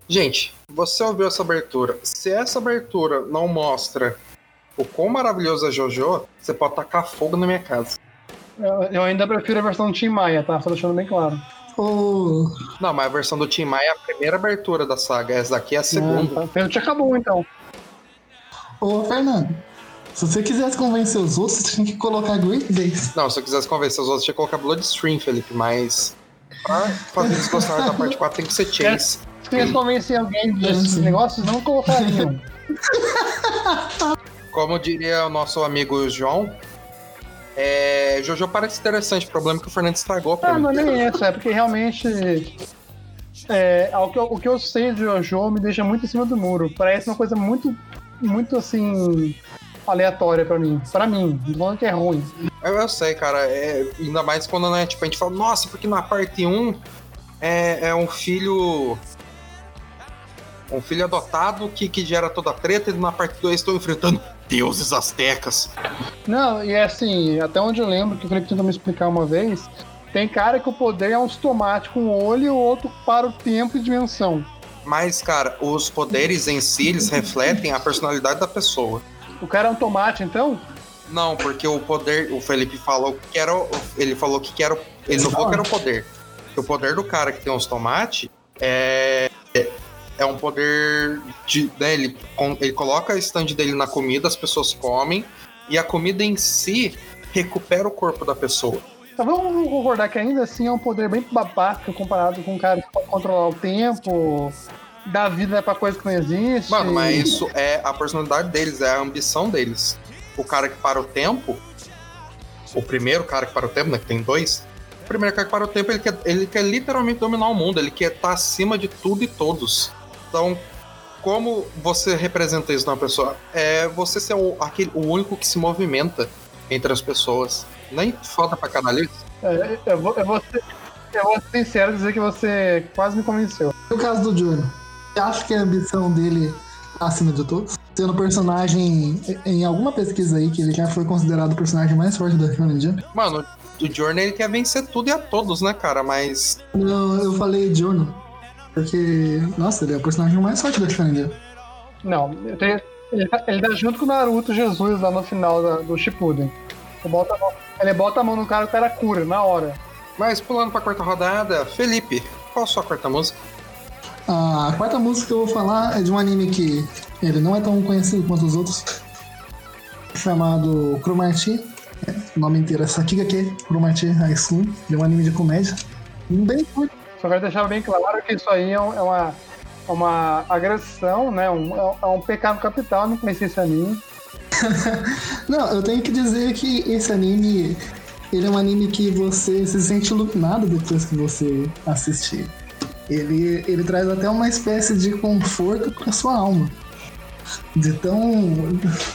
'Gente, você ouviu essa abertura. Se essa abertura não mostra o quão maravilhoso é Jojo, você pode tacar fogo na minha casa. Eu, eu ainda prefiro a versão do Tim Maia, tá? Só deixando bem claro. Ô, Não, mas a versão do Tim Maia é a primeira abertura da saga. Essa daqui é a segunda. Ah, tá. Já acabou, então. ô, Fernando, se você quisesse convencer os outros, você tinha que colocar Great Days. Não, se eu quisesse convencer os outros, tinha que colocar Bloodstream, Felipe, mas. Pra fazer eles gostarem da parte 4 tem que ser Chase. Se eles convencem alguém desses negócios, não colocariam. Como diria o nosso amigo João, é, Jojo parece interessante. O problema é que o Fernando estragou pra Ah, mim. não é nem isso, é porque realmente. É, o, que eu, o que eu sei de Jojo me deixa muito em cima do muro. Parece uma coisa muito, muito assim. aleatória pra mim. Pra mim, não falando que é ruim. Eu, eu sei, cara. é, ainda mais quando né, tipo, a gente fala, nossa, porque na parte 1 é, é um filho. Um filho adotado que, que gera toda a treta, e na parte 2 estão enfrentando deuses astecas. Não, e é assim, até onde eu lembro que o Felipe tentou me explicar uma vez, tem cara que o poder é uns tomates com um olho e o outro para o tempo e dimensão. Mas, cara, os poderes em si, eles refletem a personalidade da pessoa. O cara é um tomate, então? Não, porque o poder, o Felipe falou que era. Ele falou que era. Ele não falou que era o poder. O poder do cara que tem os tomates é. É- um poder de. Né, ele, ele coloca a stand dele na comida, as pessoas comem, e a comida em si recupera o corpo da pessoa. Então vamos concordar que ainda assim é um poder bem babaca comparado com um cara que pode controlar o tempo, dar vida pra coisa que não existe. Mano, mas isso é a personalidade deles, é a ambição deles. O cara que para o tempo, o primeiro cara que para o tempo, né? Que tem dois. O primeiro cara que para o tempo, ele quer, ele quer literalmente dominar o mundo, ele quer estar acima de tudo e todos. Então, como você representa isso numa pessoa? É você ser o, aquele, o único que se movimenta entre as pessoas. Nem falta pra caralho isso. É, eu, vou, eu, vou ser, eu vou ser sincero e dizer que você quase me convenceu. No caso do Johnny, você acha que a ambição dele tá acima de todos? Sendo personagem, em alguma pesquisa aí, que ele já foi considerado o personagem mais forte da Shonen Jump? Mano, o Journey ele quer vencer tudo e a todos, né, cara? Mas Não, eu falei Johnny, porque, nossa, ele é o personagem mais forte da Jump. Não, tenho- ele, tá, ele tá junto com o Naruto Jesus lá no final da- do Shippuden. Ele bota, a mão, ele bota a mão no cara e o cara cura, na hora. Mas pulando pra quarta rodada, Felipe, qual a sua quarta música? A quarta música que eu vou falar é de um anime que ele não é tão conhecido quanto os outros, chamado Cromarty. É, o nome inteiro é Sakigake Cromarty High School. Ele é um anime de comédia. Bem curto. Só quero deixar bem claro que isso aí é, é uma, é uma agressão, né? Um, é, é um pecado capital, não conheci esse anime. Não, eu tenho que dizer que esse anime, ele é um anime que você se sente iluminado depois que você assistir. Ele, ele traz até uma espécie de conforto pra sua alma. De tão.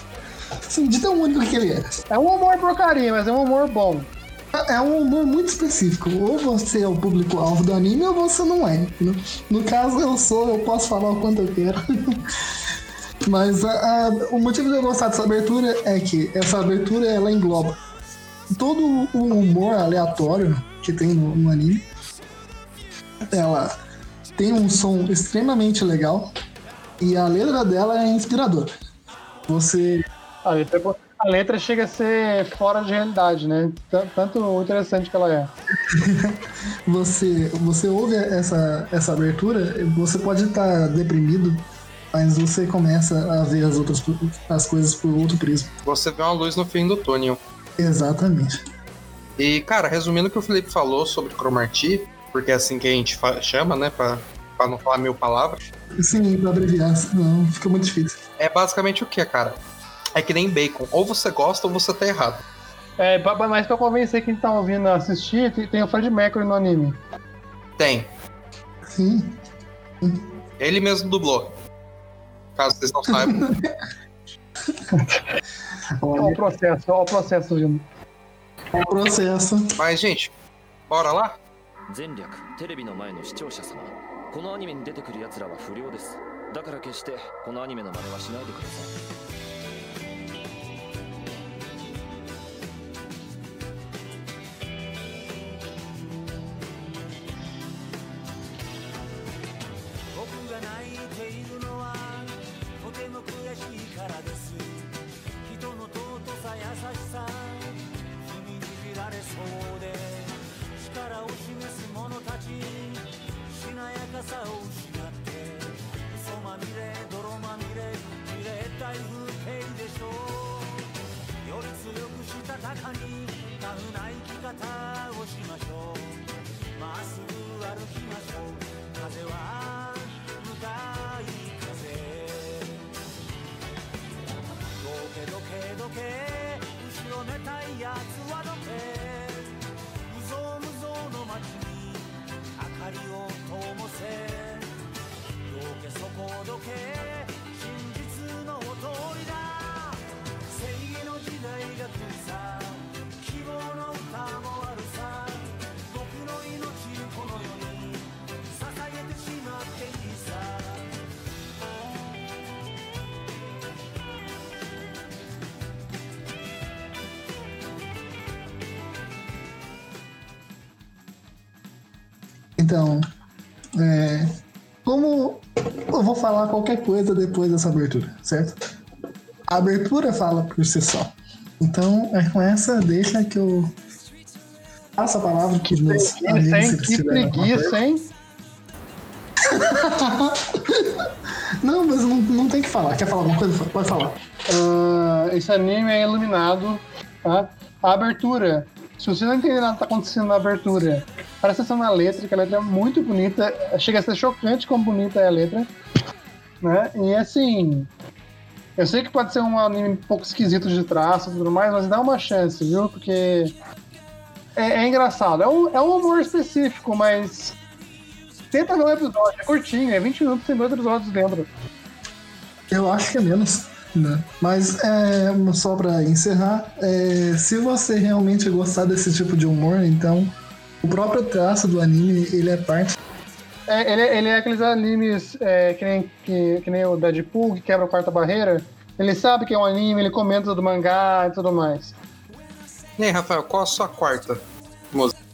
Assim, de tão único que ele é. É um humor porcaria, mas é um humor bom. É um humor muito específico. Ou você é o público-alvo do anime ou você não é. No, no caso, eu sou, eu posso falar o quanto eu quero. Mas a- a- o motivo de eu gostar dessa abertura é que essa abertura ela engloba todo o humor aleatório que tem no, no anime. Ela tem um som extremamente legal e a letra dela é inspiradora. Você A letra, a letra chega a ser fora de realidade, né? Tan- Tanto interessante que ela é. você, você ouve essa, essa abertura, você pode estar deprimido, mas você começa a ver as outras as coisas por outro prisma. Você vê uma luz no fim do túnel. Exatamente. E, cara, resumindo o que o Felipe falou sobre Cromarty, porque é assim que a gente chama, né, pra, pra não falar mil palavras, Sim, pra abreviar, senão fica muito difícil. é basicamente o que, cara? É que nem bacon. Ou você gosta ou você tá errado. É, pa- pa- mas pra convencer quem tá ouvindo a assistir, tem, tem o Fred Mercury no anime. Tem. Sim. Ele mesmo dublou. Caso vocês não saibam. Olha o processo, olha o processo vindo. É o processo. Mas, gente, bora lá? 前略テレビの前の視聴者様このアニメに出てくる奴らは不良ですだから決してこのアニメの真似はしないでください 中にタフな生き方をしましょうまっすぐ歩きましょう風は向かい風。どけどけどけ Então, é, como eu vou falar qualquer coisa depois dessa abertura, certo? A abertura fala por si só. Então, é com essa deixa que eu passo a palavra que meus Preguiça, amigos hein? se Que preguiça, hein? Não, mas não, não tem que falar. Quer falar alguma coisa? Pode falar. Ah, esse anime é iluminado, tá? A abertura. Se você não entender nada que tá acontecendo na abertura, presta atenção na letra, que a letra é muito bonita. Chega a ser chocante como bonita é a letra. Né? E assim. Eu sei que pode ser um anime um pouco esquisito de traço e tudo mais, mas dá uma chance, viu? Porque é, é engraçado. É um, é um humor específico, mas tenta ver um episódio. É curtinho, é 20 minutos, tem dois episódios dentro. Eu acho que é menos. Né? Mas é, só pra encerrar, é, se você realmente gostar desse tipo de humor, então o próprio traço do anime ele é parte. É, ele, ele é aqueles animes é, que, nem, que, que nem o Deadpool, que quebra a quarta barreira. Ele sabe que é um anime, ele comenta do mangá e tudo mais. E aí, Rafael, qual a sua quarta música?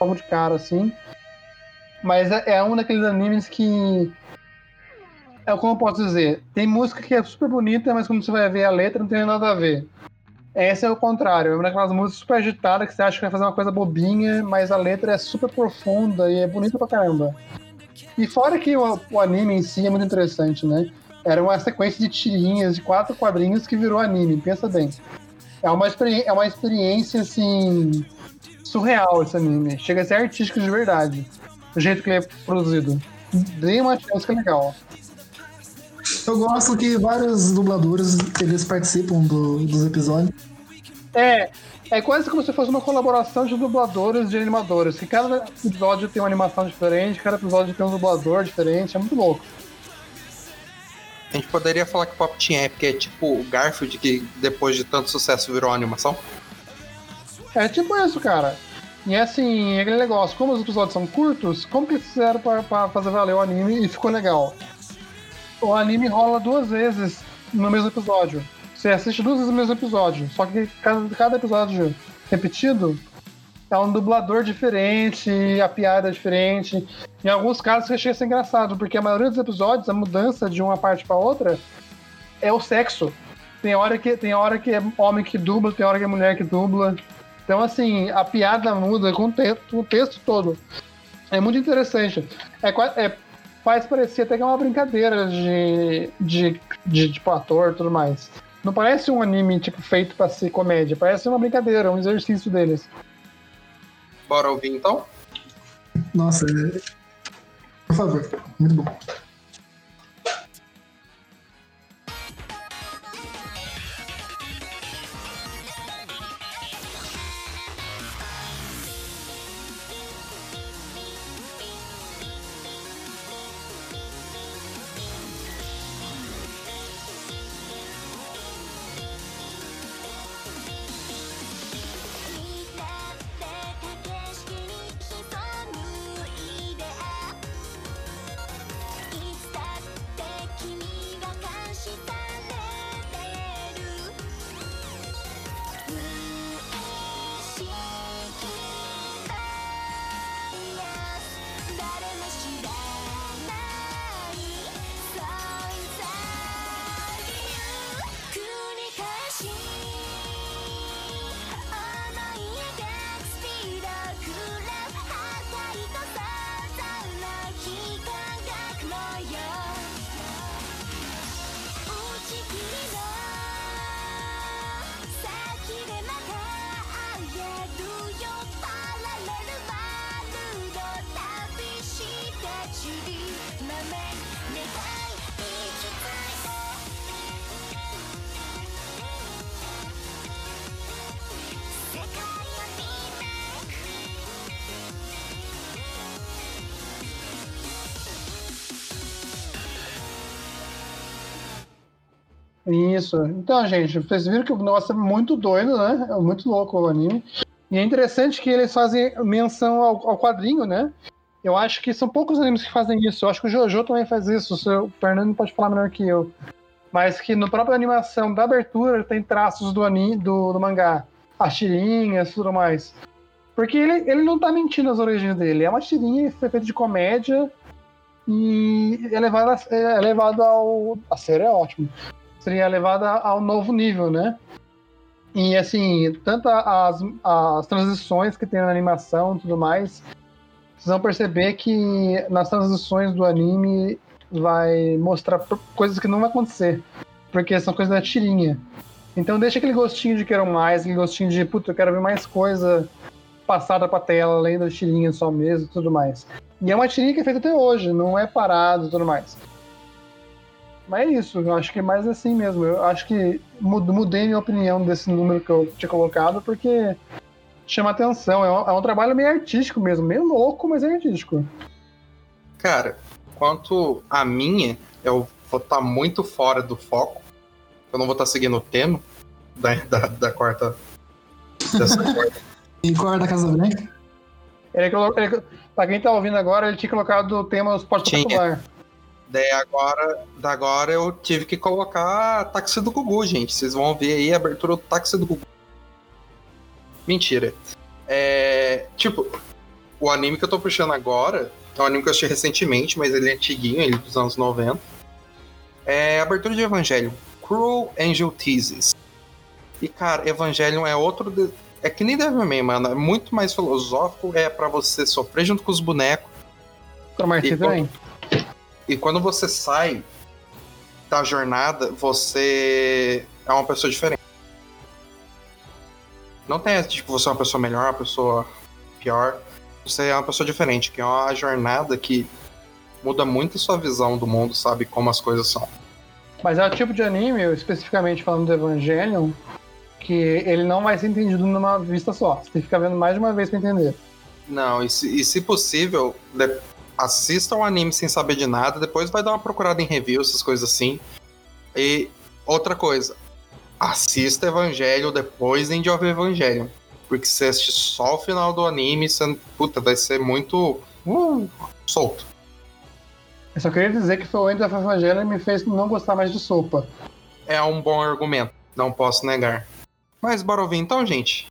Logo de cara, assim. Mas é, é um daqueles animes que. É como eu posso dizer. Tem música que é super bonita, mas quando você vai ver a letra, não tem nada a ver. Esse é o contrário. É uma daquelas músicas super agitadas que você acha que vai fazer uma coisa bobinha, mas a letra é super profunda e é bonita pra caramba. E fora que o, o anime em si é muito interessante, né? Era uma sequência de tirinhas de quatro quadrinhos que virou anime, pensa bem. É uma, é uma experiência, assim, surreal esse anime. Chega a ser artístico de verdade. O jeito que ele é produzido. Dê uma chance que é legal. Eu gosto que vários dubladores eles participam do- dos episódios. É, é quase como se fosse uma colaboração de dubladores e de animadores. Que cada episódio tem uma animação diferente, cada episódio tem um dublador diferente, é muito louco. A gente poderia falar que Pop Team Epic é tipo o Garfield, que depois de tanto sucesso virou uma animação? É tipo isso, cara. E assim, é aquele negócio, como os episódios são curtos, como que fizeram pra, pra fazer valer o anime e ficou legal? O anime rola duas vezes no mesmo episódio. Você assiste duas vezes o mesmo episódio, só que cada, cada episódio repetido é um dublador diferente, a piada é diferente. Em alguns casos chega a ser engraçado, porque a maioria dos episódios, a mudança de uma parte pra outra é o sexo. Tem hora que, tem hora que é homem que dubla, tem hora que é mulher que dubla. Então, assim, a piada muda com o texto, com o texto todo. É muito interessante. É, é- faz parecer até que é uma brincadeira de, de, de tipo, ator e tudo mais. Não parece um anime, tipo, feito pra ser comédia. Parece uma brincadeira, um exercício deles. Bora ouvir então? Nossa, é... por favor, muito bom.「Isso. Então, gente, vocês viram que o negócio é muito doido, né? É muito louco o anime. E é interessante que eles fazem menção ao, ao quadrinho, né? Eu acho que são poucos animes que fazem isso. Eu acho que o Jojo também faz isso. O seu Fernando pode falar melhor que eu. Mas que no próprio animação da abertura tem traços do anime, do, do mangá. As tirinhas e tudo mais. Porque ele, ele não tá mentindo as origens dele. É uma tirinha feita de comédia e é levado, a- é levado ao. A série é ótimo. Seria levada ao novo nível, né? E assim, tanto as, as transições que tem na animação e tudo mais, vocês vão perceber que nas transições do anime vai mostrar coisas que não vai acontecer. Porque são coisas da tirinha. Então deixa aquele gostinho de quero mais, aquele gostinho de, puta, eu quero ver mais coisa passada pra tela, além da tirinha só mesmo e tudo mais. E é uma tirinha que é feita até hoje, não é parado e tudo mais. Mas é isso, eu acho que é mais assim mesmo. Eu acho que mud- mudei minha opinião desse número que eu tinha colocado, porque chama atenção. É um, é um trabalho meio artístico mesmo, meio louco, mas é artístico. Cara, quanto a minha, eu vou estar muito fora do foco. Eu não vou estar seguindo o tema da, da, da quarta. Dessa quarta. Em cor da Casa Branca. Ele, ele, pra quem tá ouvindo agora, ele tinha colocado o tema esporte Tinha. popular. Daí agora, agora eu tive que colocar táxi do Gugu, gente. Vocês vão ver aí a abertura do táxi do Gugu. Mentira. É. Tipo, o anime que eu tô puxando agora é um anime que eu assisti recentemente, mas ele é antiguinho, ele é dos anos 90. É abertura de Evangelion. Cruel Angel Teases. E, cara, Evangelion é outro. de- É que nem Devil May, mano. É muito mais filosófico. É pra você sofrer junto com os bonecos. Cromarty E- também. E quando você sai da jornada, você é uma pessoa diferente. Não tem essa, tipo, você é uma pessoa melhor, uma pessoa pior. Você é uma pessoa diferente, que é uma jornada que muda muito a sua visão do mundo, sabe? Como as coisas são. Mas é o tipo de anime, eu especificamente falando do Evangelion, que ele não vai ser entendido numa vista só. Você tem que ficar vendo mais de uma vez pra entender. Não, e se, e se possível, de- assista o anime sem saber de nada, depois vai dar uma procurada em review, essas coisas assim. E outra coisa, assista Evangelho depois de ouvir Evangelho. Porque se assistir só o final do anime, você, puta, vai ser muito uh, solto. Eu só queria dizer que o End of Evangelion me fez não gostar mais de sopa. É um bom argumento, não posso negar. Mas bora ouvir então, gente?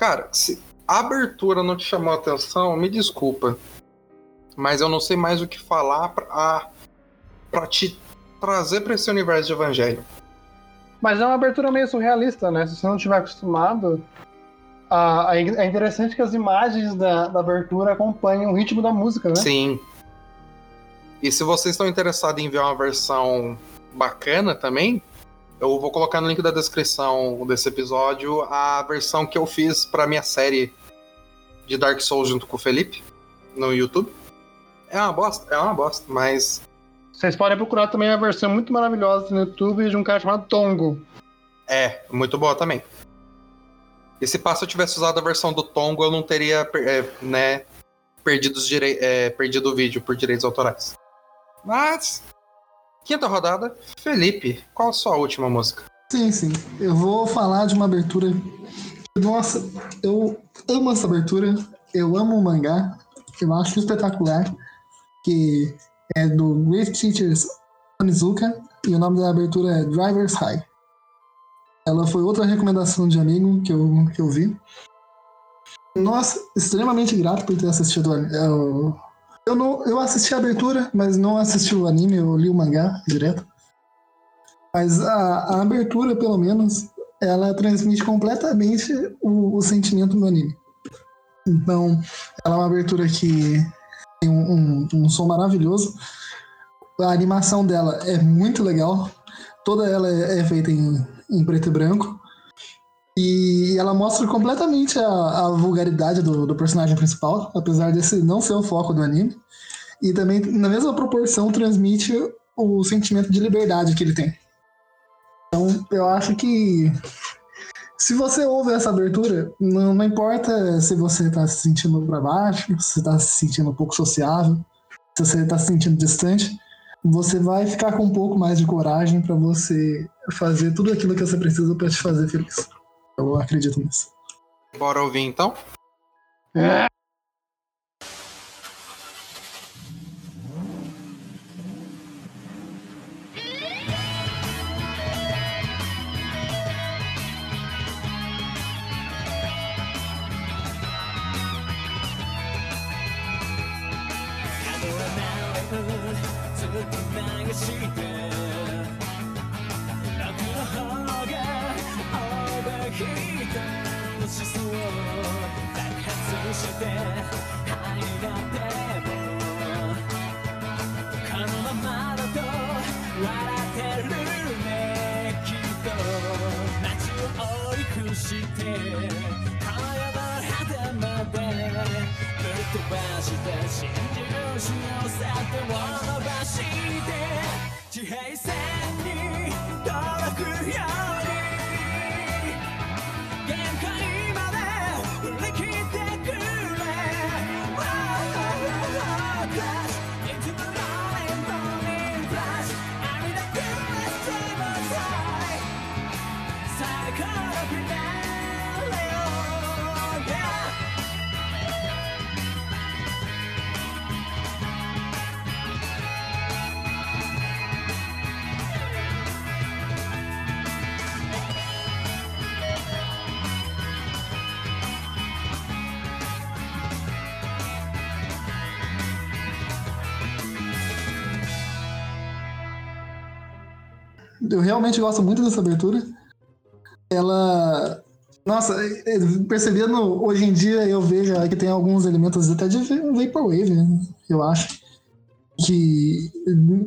Cara, se a abertura não te chamou a atenção, me desculpa. Mas eu não sei mais o que falar pra, pra te trazer pra esse universo de Evangelho. Mas é uma abertura meio surrealista, né? Se você não estiver acostumado. ah, é interessante que as imagens da, da abertura acompanham o ritmo da música, né? Sim. E se vocês estão interessados em ver uma versão bacana também, eu vou colocar no link da descrição desse episódio a versão que eu fiz pra minha série de Dark Souls junto com o Felipe no YouTube. É uma bosta, é uma bosta, mas Vocês podem procurar também a versão muito maravilhosa no YouTube de um cara chamado Tongo. É, muito boa também. E se passa eu tivesse usado a versão do Tongo, eu não teria é, né, perdido, os direi- é, perdido o vídeo por direitos autorais. Mas. Quinta rodada, Felipe, qual a sua última música? Sim, sim. Eu vou falar de uma abertura. Nossa, eu amo essa abertura. Eu amo o mangá. Eu acho espetacular. Que é do Great Teachers Onizuka. E o nome da abertura é Driver's High. Ela foi outra recomendação de amigo que eu, que eu vi. Nossa, extremamente grato por ter assistido. a- Eu, não, eu assisti a abertura, mas não assisti o anime. Eu li o mangá direto. Mas a, a abertura, pelo menos, ela transmite completamente o, o sentimento do anime. Então, ela é uma abertura que tem um, um- um som maravilhoso. A animação dela é muito legal. Toda ela é, é feita em, em preto e branco. E ela mostra completamente a, a vulgaridade do, do personagem principal, apesar desse não ser o foco do anime. E também, na mesma proporção, transmite o sentimento de liberdade que ele tem. Então, eu acho que se você ouve essa abertura, não, não importa se você está se sentindo para baixo, se está se sentindo um pouco sociável, se você está se sentindo distante, você vai ficar com um pouco mais de coragem para você fazer tudo aquilo que você precisa para te fazer feliz. Eu acredito nisso. Bora ouvir então? Eu realmente gosto muito dessa abertura. Ela. Nossa, é, é, percebendo hoje em dia eu vejo que tem alguns elementos até de Vaporwave, né? eu acho. Que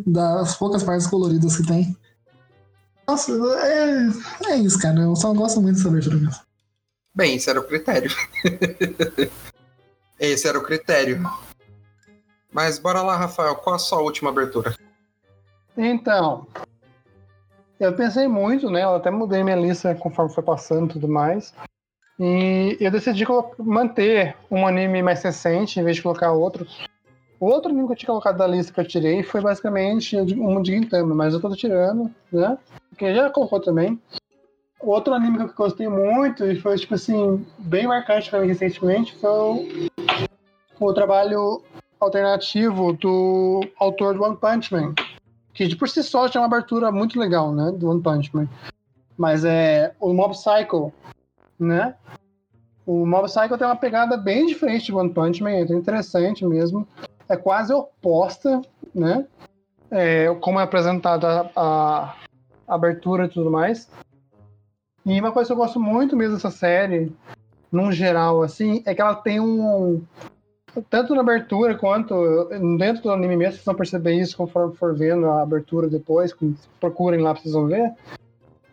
das poucas partes coloridas que tem. Nossa, é, é isso, cara. Eu só gosto muito dessa abertura mesmo. Bem, esse era o critério. esse era o critério. Mas bora lá, Rafael, qual a sua última abertura? Então, eu pensei muito, né? Eu até mudei minha lista conforme foi passando e tudo mais. E eu decidi manter um anime mais recente em vez de colocar outro. O outro anime que eu tinha colocado da lista que eu tirei foi basicamente um de Gintama, mas eu tô tirando, né? Porque já colocou também. Outro anime que eu gostei muito e foi, tipo assim, bem marcante pra mim recentemente foi o, o trabalho alternativo do autor do One Punch Man que de por si só já é uma abertura muito legal, né, do One Punch Man. Mas é o Mob Psycho, né? O Mob Psycho tem uma pegada bem diferente do One Punch Man, é interessante mesmo. É quase oposta, né? É, como é apresentada a, a abertura e tudo mais. E uma coisa que eu gosto muito mesmo dessa série, num geral, assim, é que ela tem um, tanto na abertura quanto dentro do anime mesmo, vocês vão perceber isso conforme for vendo a abertura depois, procurem lá vocês vão ver.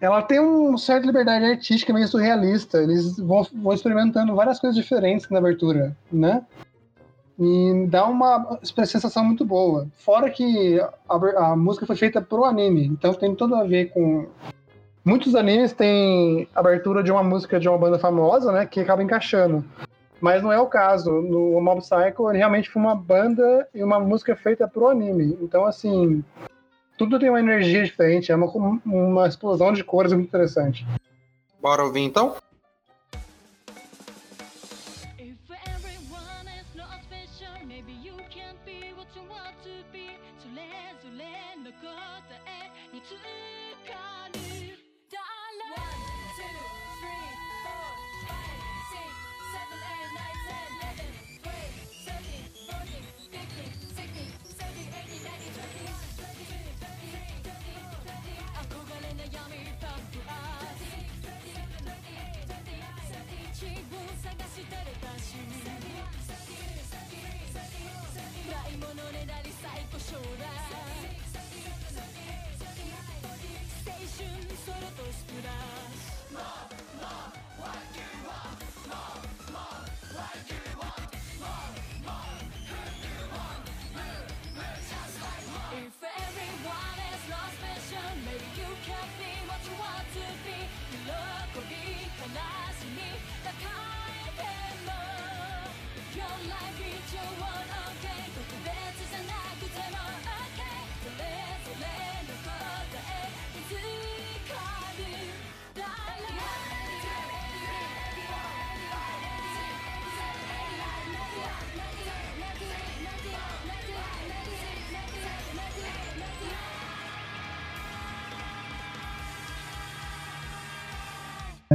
Ela tem uma certa liberdade artística meio surrealista. Eles vão, vão experimentando várias coisas diferentes na abertura, né? E dá uma sensação muito boa. Fora que a, a música foi feita pro anime, então tem tudo a ver com. Muitos animes têm abertura de uma música de uma banda famosa, né? Que acaba encaixando. Mas não é o caso. No Mob Psycho, ele realmente foi uma banda e uma música feita pro anime. Então, assim, tudo tem uma energia diferente, é uma, uma explosão de cores muito interessante. Bora ouvir então?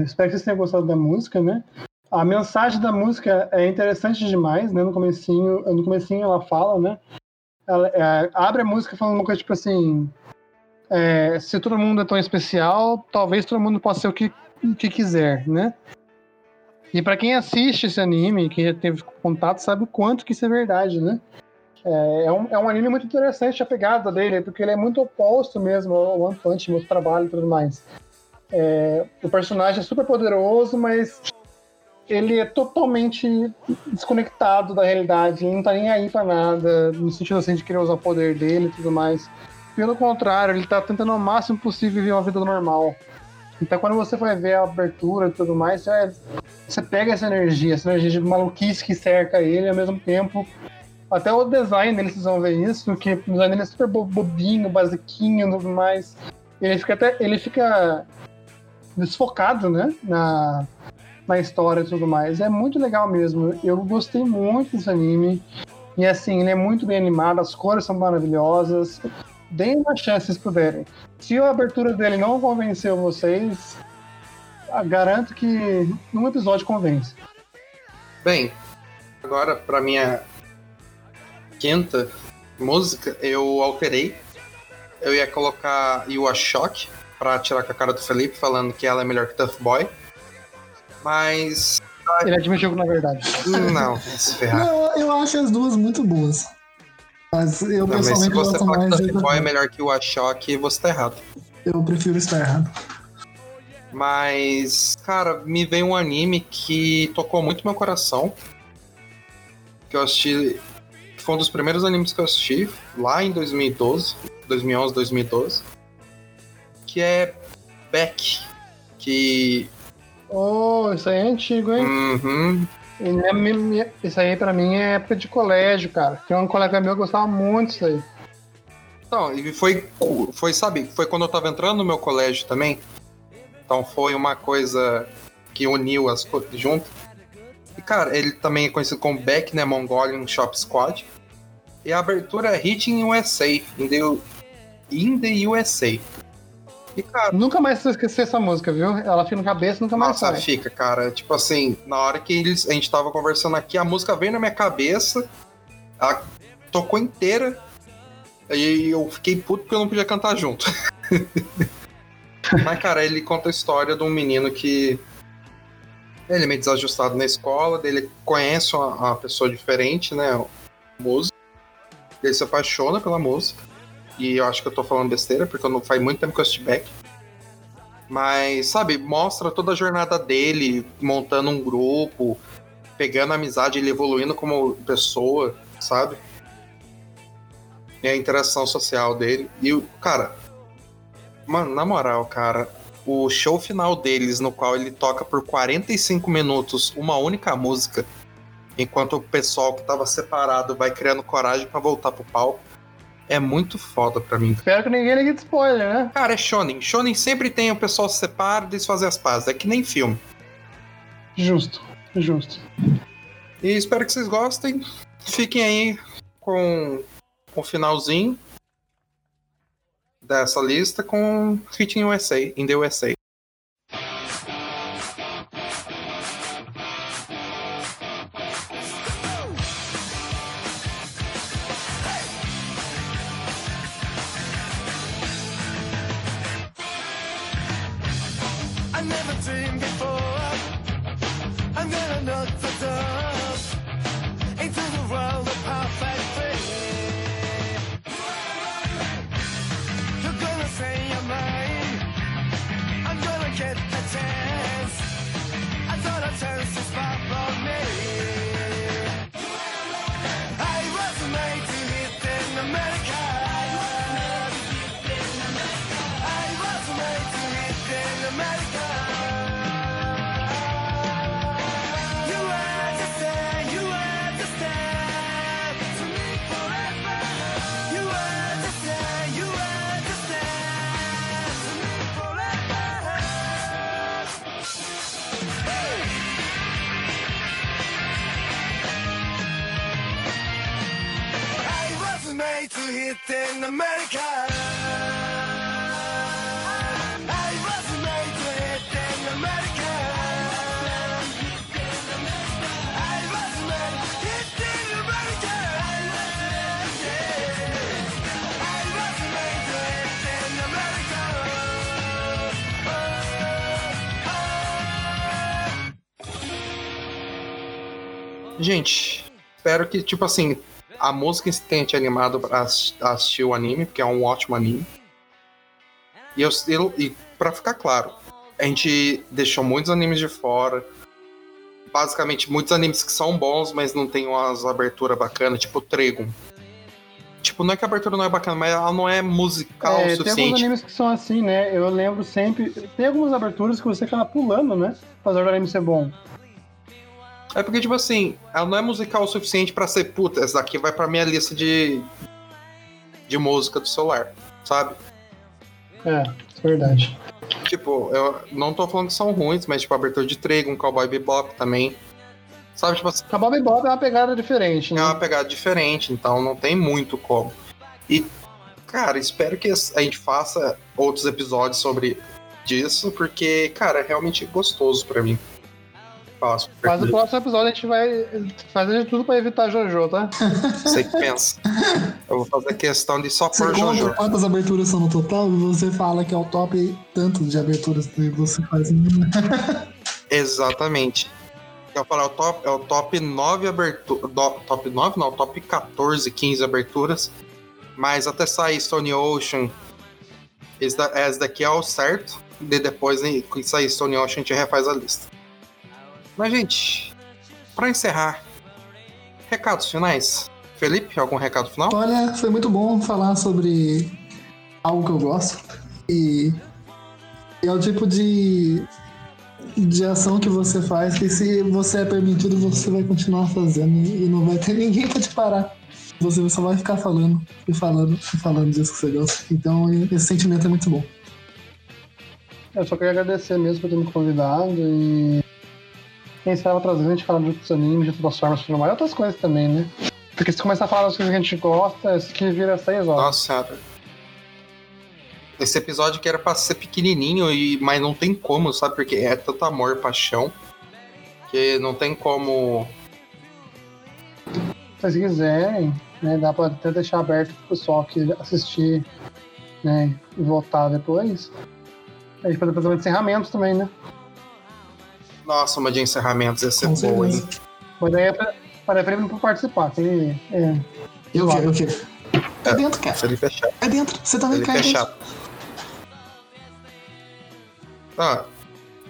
Espero que vocês tenham gostado da música, né? A mensagem da música é interessante demais, né? No comecinho, no comecinho ela fala, né? Ela é, abre a música falando uma coisa tipo assim: é, se todo mundo é tão especial, talvez todo mundo possa ser o que, o que quiser, né? E pra quem assiste esse anime, quem já teve contato, sabe o quanto que isso é verdade, né? É, é um, é um anime muito interessante a pegada dele, porque ele é muito oposto mesmo ao One Punch, meu trabalho e tudo mais. É, o personagem é super poderoso, mas ele é totalmente desconectado da realidade, ele não tá nem aí pra nada, no sentido assim de querer usar o poder dele e tudo mais. Pelo contrário, ele tá tentando ao máximo possível viver uma vida normal. Então quando você vai ver a abertura e tudo mais, você, você pega essa energia, essa energia de maluquice que cerca ele, ao mesmo tempo. Até o design dele, vocês vão ver isso, que o design dele é super bo- bobinho, basiquinho e tudo mais. Ele fica até. Ele fica desfocado, né? Na, na história e tudo mais. É muito legal mesmo. Eu gostei muito desse anime. E assim, ele é muito bem animado, as cores são maravilhosas. Deem uma chance se puderem. Se a abertura dele não convenceu vocês, garanto que num episódio convence. Bem, agora pra minha quinta música, eu alterei. Eu ia colocar You Are Shock pra tirar com a cara do Felipe, falando que ela é melhor que Tough Boy. Mas. Ele admitiu que na verdade. Não, se ferrar. Eu, eu acho as duas muito boas. Mas eu Não, mas se pessoalmente você gosto falar que mais de Tough Boy é melhor que You Are Shock, você tá errado. Eu prefiro estar errado. Mas, cara, me veio um anime que tocou muito meu coração. Que eu assisti. Foi um dos primeiros animes que eu assisti lá em 2012, 2011, 2012. Que é Beck. Que. Oh, isso aí é antigo, hein? Uhum. Minha- Isso aí pra mim é época de colégio, cara. Tem um colega meu que gostava muito disso aí. Então, e foi, foi, sabe, foi quando eu tava entrando no meu colégio também. Então foi uma coisa que uniu as coisas junto. E, cara, ele também é conhecido como Beck, né? Mongolian Shop Squad. E a abertura é Hit in USA, in the, in the USA. E, cara, Nunca mais vou esquecer essa música, viu? Ela fica na cabeça nunca mais nossa, sai. fica, cara. Tipo assim, na hora que eles, a gente tava conversando aqui, a música veio na minha cabeça, ela tocou inteira, e eu fiquei puto porque eu não podia cantar junto. Mas, cara, ele conta a história de um menino que. Ele é meio desajustado na escola, ele conhece uma, uma pessoa diferente, né? Músico. Ele se apaixona pela música. E eu acho que eu tô falando besteira, porque eu não faz muito tempo que eu assisti. Mas, sabe, mostra toda a jornada dele montando um grupo. pegando amizade, ele evoluindo como pessoa, sabe? E a interação social dele. E o. Cara. Mano, na moral, cara. O show final deles, no qual ele toca por 45 minutos uma única música, enquanto o pessoal que tava separado vai criando coragem pra voltar pro palco, é muito foda pra mim. Espero que ninguém ligue de spoiler, né? Cara, é shonen. Shonen sempre tem o pessoal se separa e eles fazem as pazes. É que nem filme. Justo, justo. E espero que vocês gostem. Fiquem aí com, com o finalzinho dessa lista com Fit in USA, in the USA. Gente, espero que, tipo assim, a música tenha te animado pra ass- assistir o anime, porque é um ótimo anime. E, eu, eu, e pra ficar claro, a gente deixou muitos animes de fora. Basicamente, muitos animes que são bons, mas não tem umas aberturas bacanas, tipo Tregon. Tipo, não é que a abertura não é bacana, mas ela não é musical o É, tem alguns suficiente. animes que são assim, né? Eu lembro sempre. Tem algumas aberturas que você acaba pulando, né? Apesar do anime ser bom. É porque, tipo assim, ela não é musical o suficiente pra ser, puta, essa daqui vai pra minha lista de. de música do celular, sabe? É, é verdade. Tipo, eu não tô falando que são ruins, mas tipo, abertura de Trigon, Cowboy Bebop também. Sabe, tipo assim, Bob Bob é uma pegada diferente, é né? uma pegada diferente, então não tem muito como. E, cara, espero que a gente faça outros episódios sobre disso, porque, cara, é realmente gostoso pra mim. Faço. Mas no próximo episódio a gente vai fazer de tudo pra evitar Jojo, tá? Você que pensa. Eu vou fazer questão de só conta Jojo. quantas aberturas são no total e você fala que é o top tanto de aberturas que você faz. Exatamente. Eu falo, é o top, é o top 9 aberturas. Top 9 não, top 14, 15 aberturas. Mas até sair Stone Ocean. Esse, da- esse daqui é o certo. E depois, né, que sair Stone Ocean, a gente refaz a lista. Mas, gente, pra encerrar, recados finais. Felipe, algum recado final? Olha, foi muito bom falar sobre algo que eu gosto. E é o tipo de, de ação que você faz que se você é permitido, você vai continuar fazendo e não vai ter ninguém pra te parar. Você só vai ficar falando e falando e falando disso que você gosta. Então esse sentimento é muito bom. Eu só queria agradecer mesmo por ter me convidado e. Outras vezes a gente fala de animes, de de filmar e outras coisas também, né? Porque se começar a falar das coisas que a gente gosta, isso que vira seis horas. Nossa. Esse episódio que era pra ser pequenininho, e, mas não tem como, sabe? Porque é tanto amor, paixão, que não tem como. Se vocês quiserem, né, dá pra até deixar aberto pro pessoal que assistir né, e votar depois. A gente pode fazer um encerramento também, né? Nossa, uma de encerramentos ia ser Com boa, hein? Mas daí é pra, para Felipe não participar, ele é. Eu quero, eu quero. É dentro, cara. Felipe é chato. É dentro. Você também Felipe cai é dentro. chato. Ah,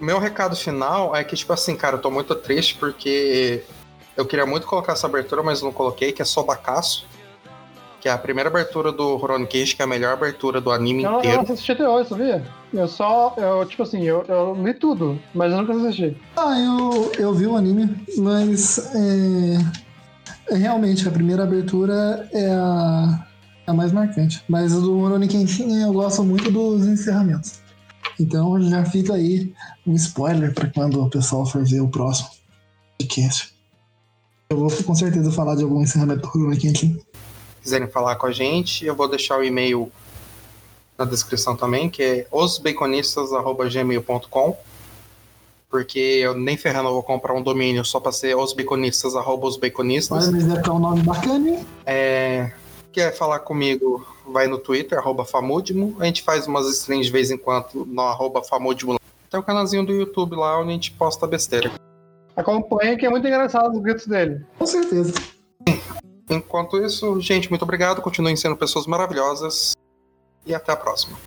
meu recado final é que, tipo assim, cara, eu tô muito triste porque Eu queria muito colocar essa abertura, mas não coloquei, que é Sobacaço. Que é a primeira abertura do Rurouni Kenshin, que é a melhor abertura do anime Eu, eu inteiro. não assisti até hoje, sabia? Eu só, eu, tipo assim, eu, eu li tudo, mas eu nunca assisti. Ah, eu, eu vi o anime, mas é, é realmente a primeira abertura é a, a mais marcante. Mas o do Rurouni Kenshin eu gosto muito dos encerramentos. Então já fica aí um spoiler para quando o pessoal for ver o próximo podcast. Eu vou com certeza falar de algum encerramento do Rurouni Kenshin. Quiserem falar com a gente, eu vou deixar o e-mail na descrição também, que é osbaconistas.gmail.com porque eu nem ferrando eu vou comprar um domínio só para ser osbaconistas.osbaconistas. Mas mas deve ficar um nome bacana, hein? É, quer falar comigo, vai no Twitter, arroba Famudimo. A gente faz umas streams de vez em quando no arroba Famudimo. Tem o canalzinho do YouTube lá onde a gente posta besteira. Acompanha que é muito engraçado os gritos dele. Com certeza. Enquanto isso, gente, muito obrigado. Continuem sendo pessoas maravilhosas. E até a próxima.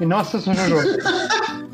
E assistam o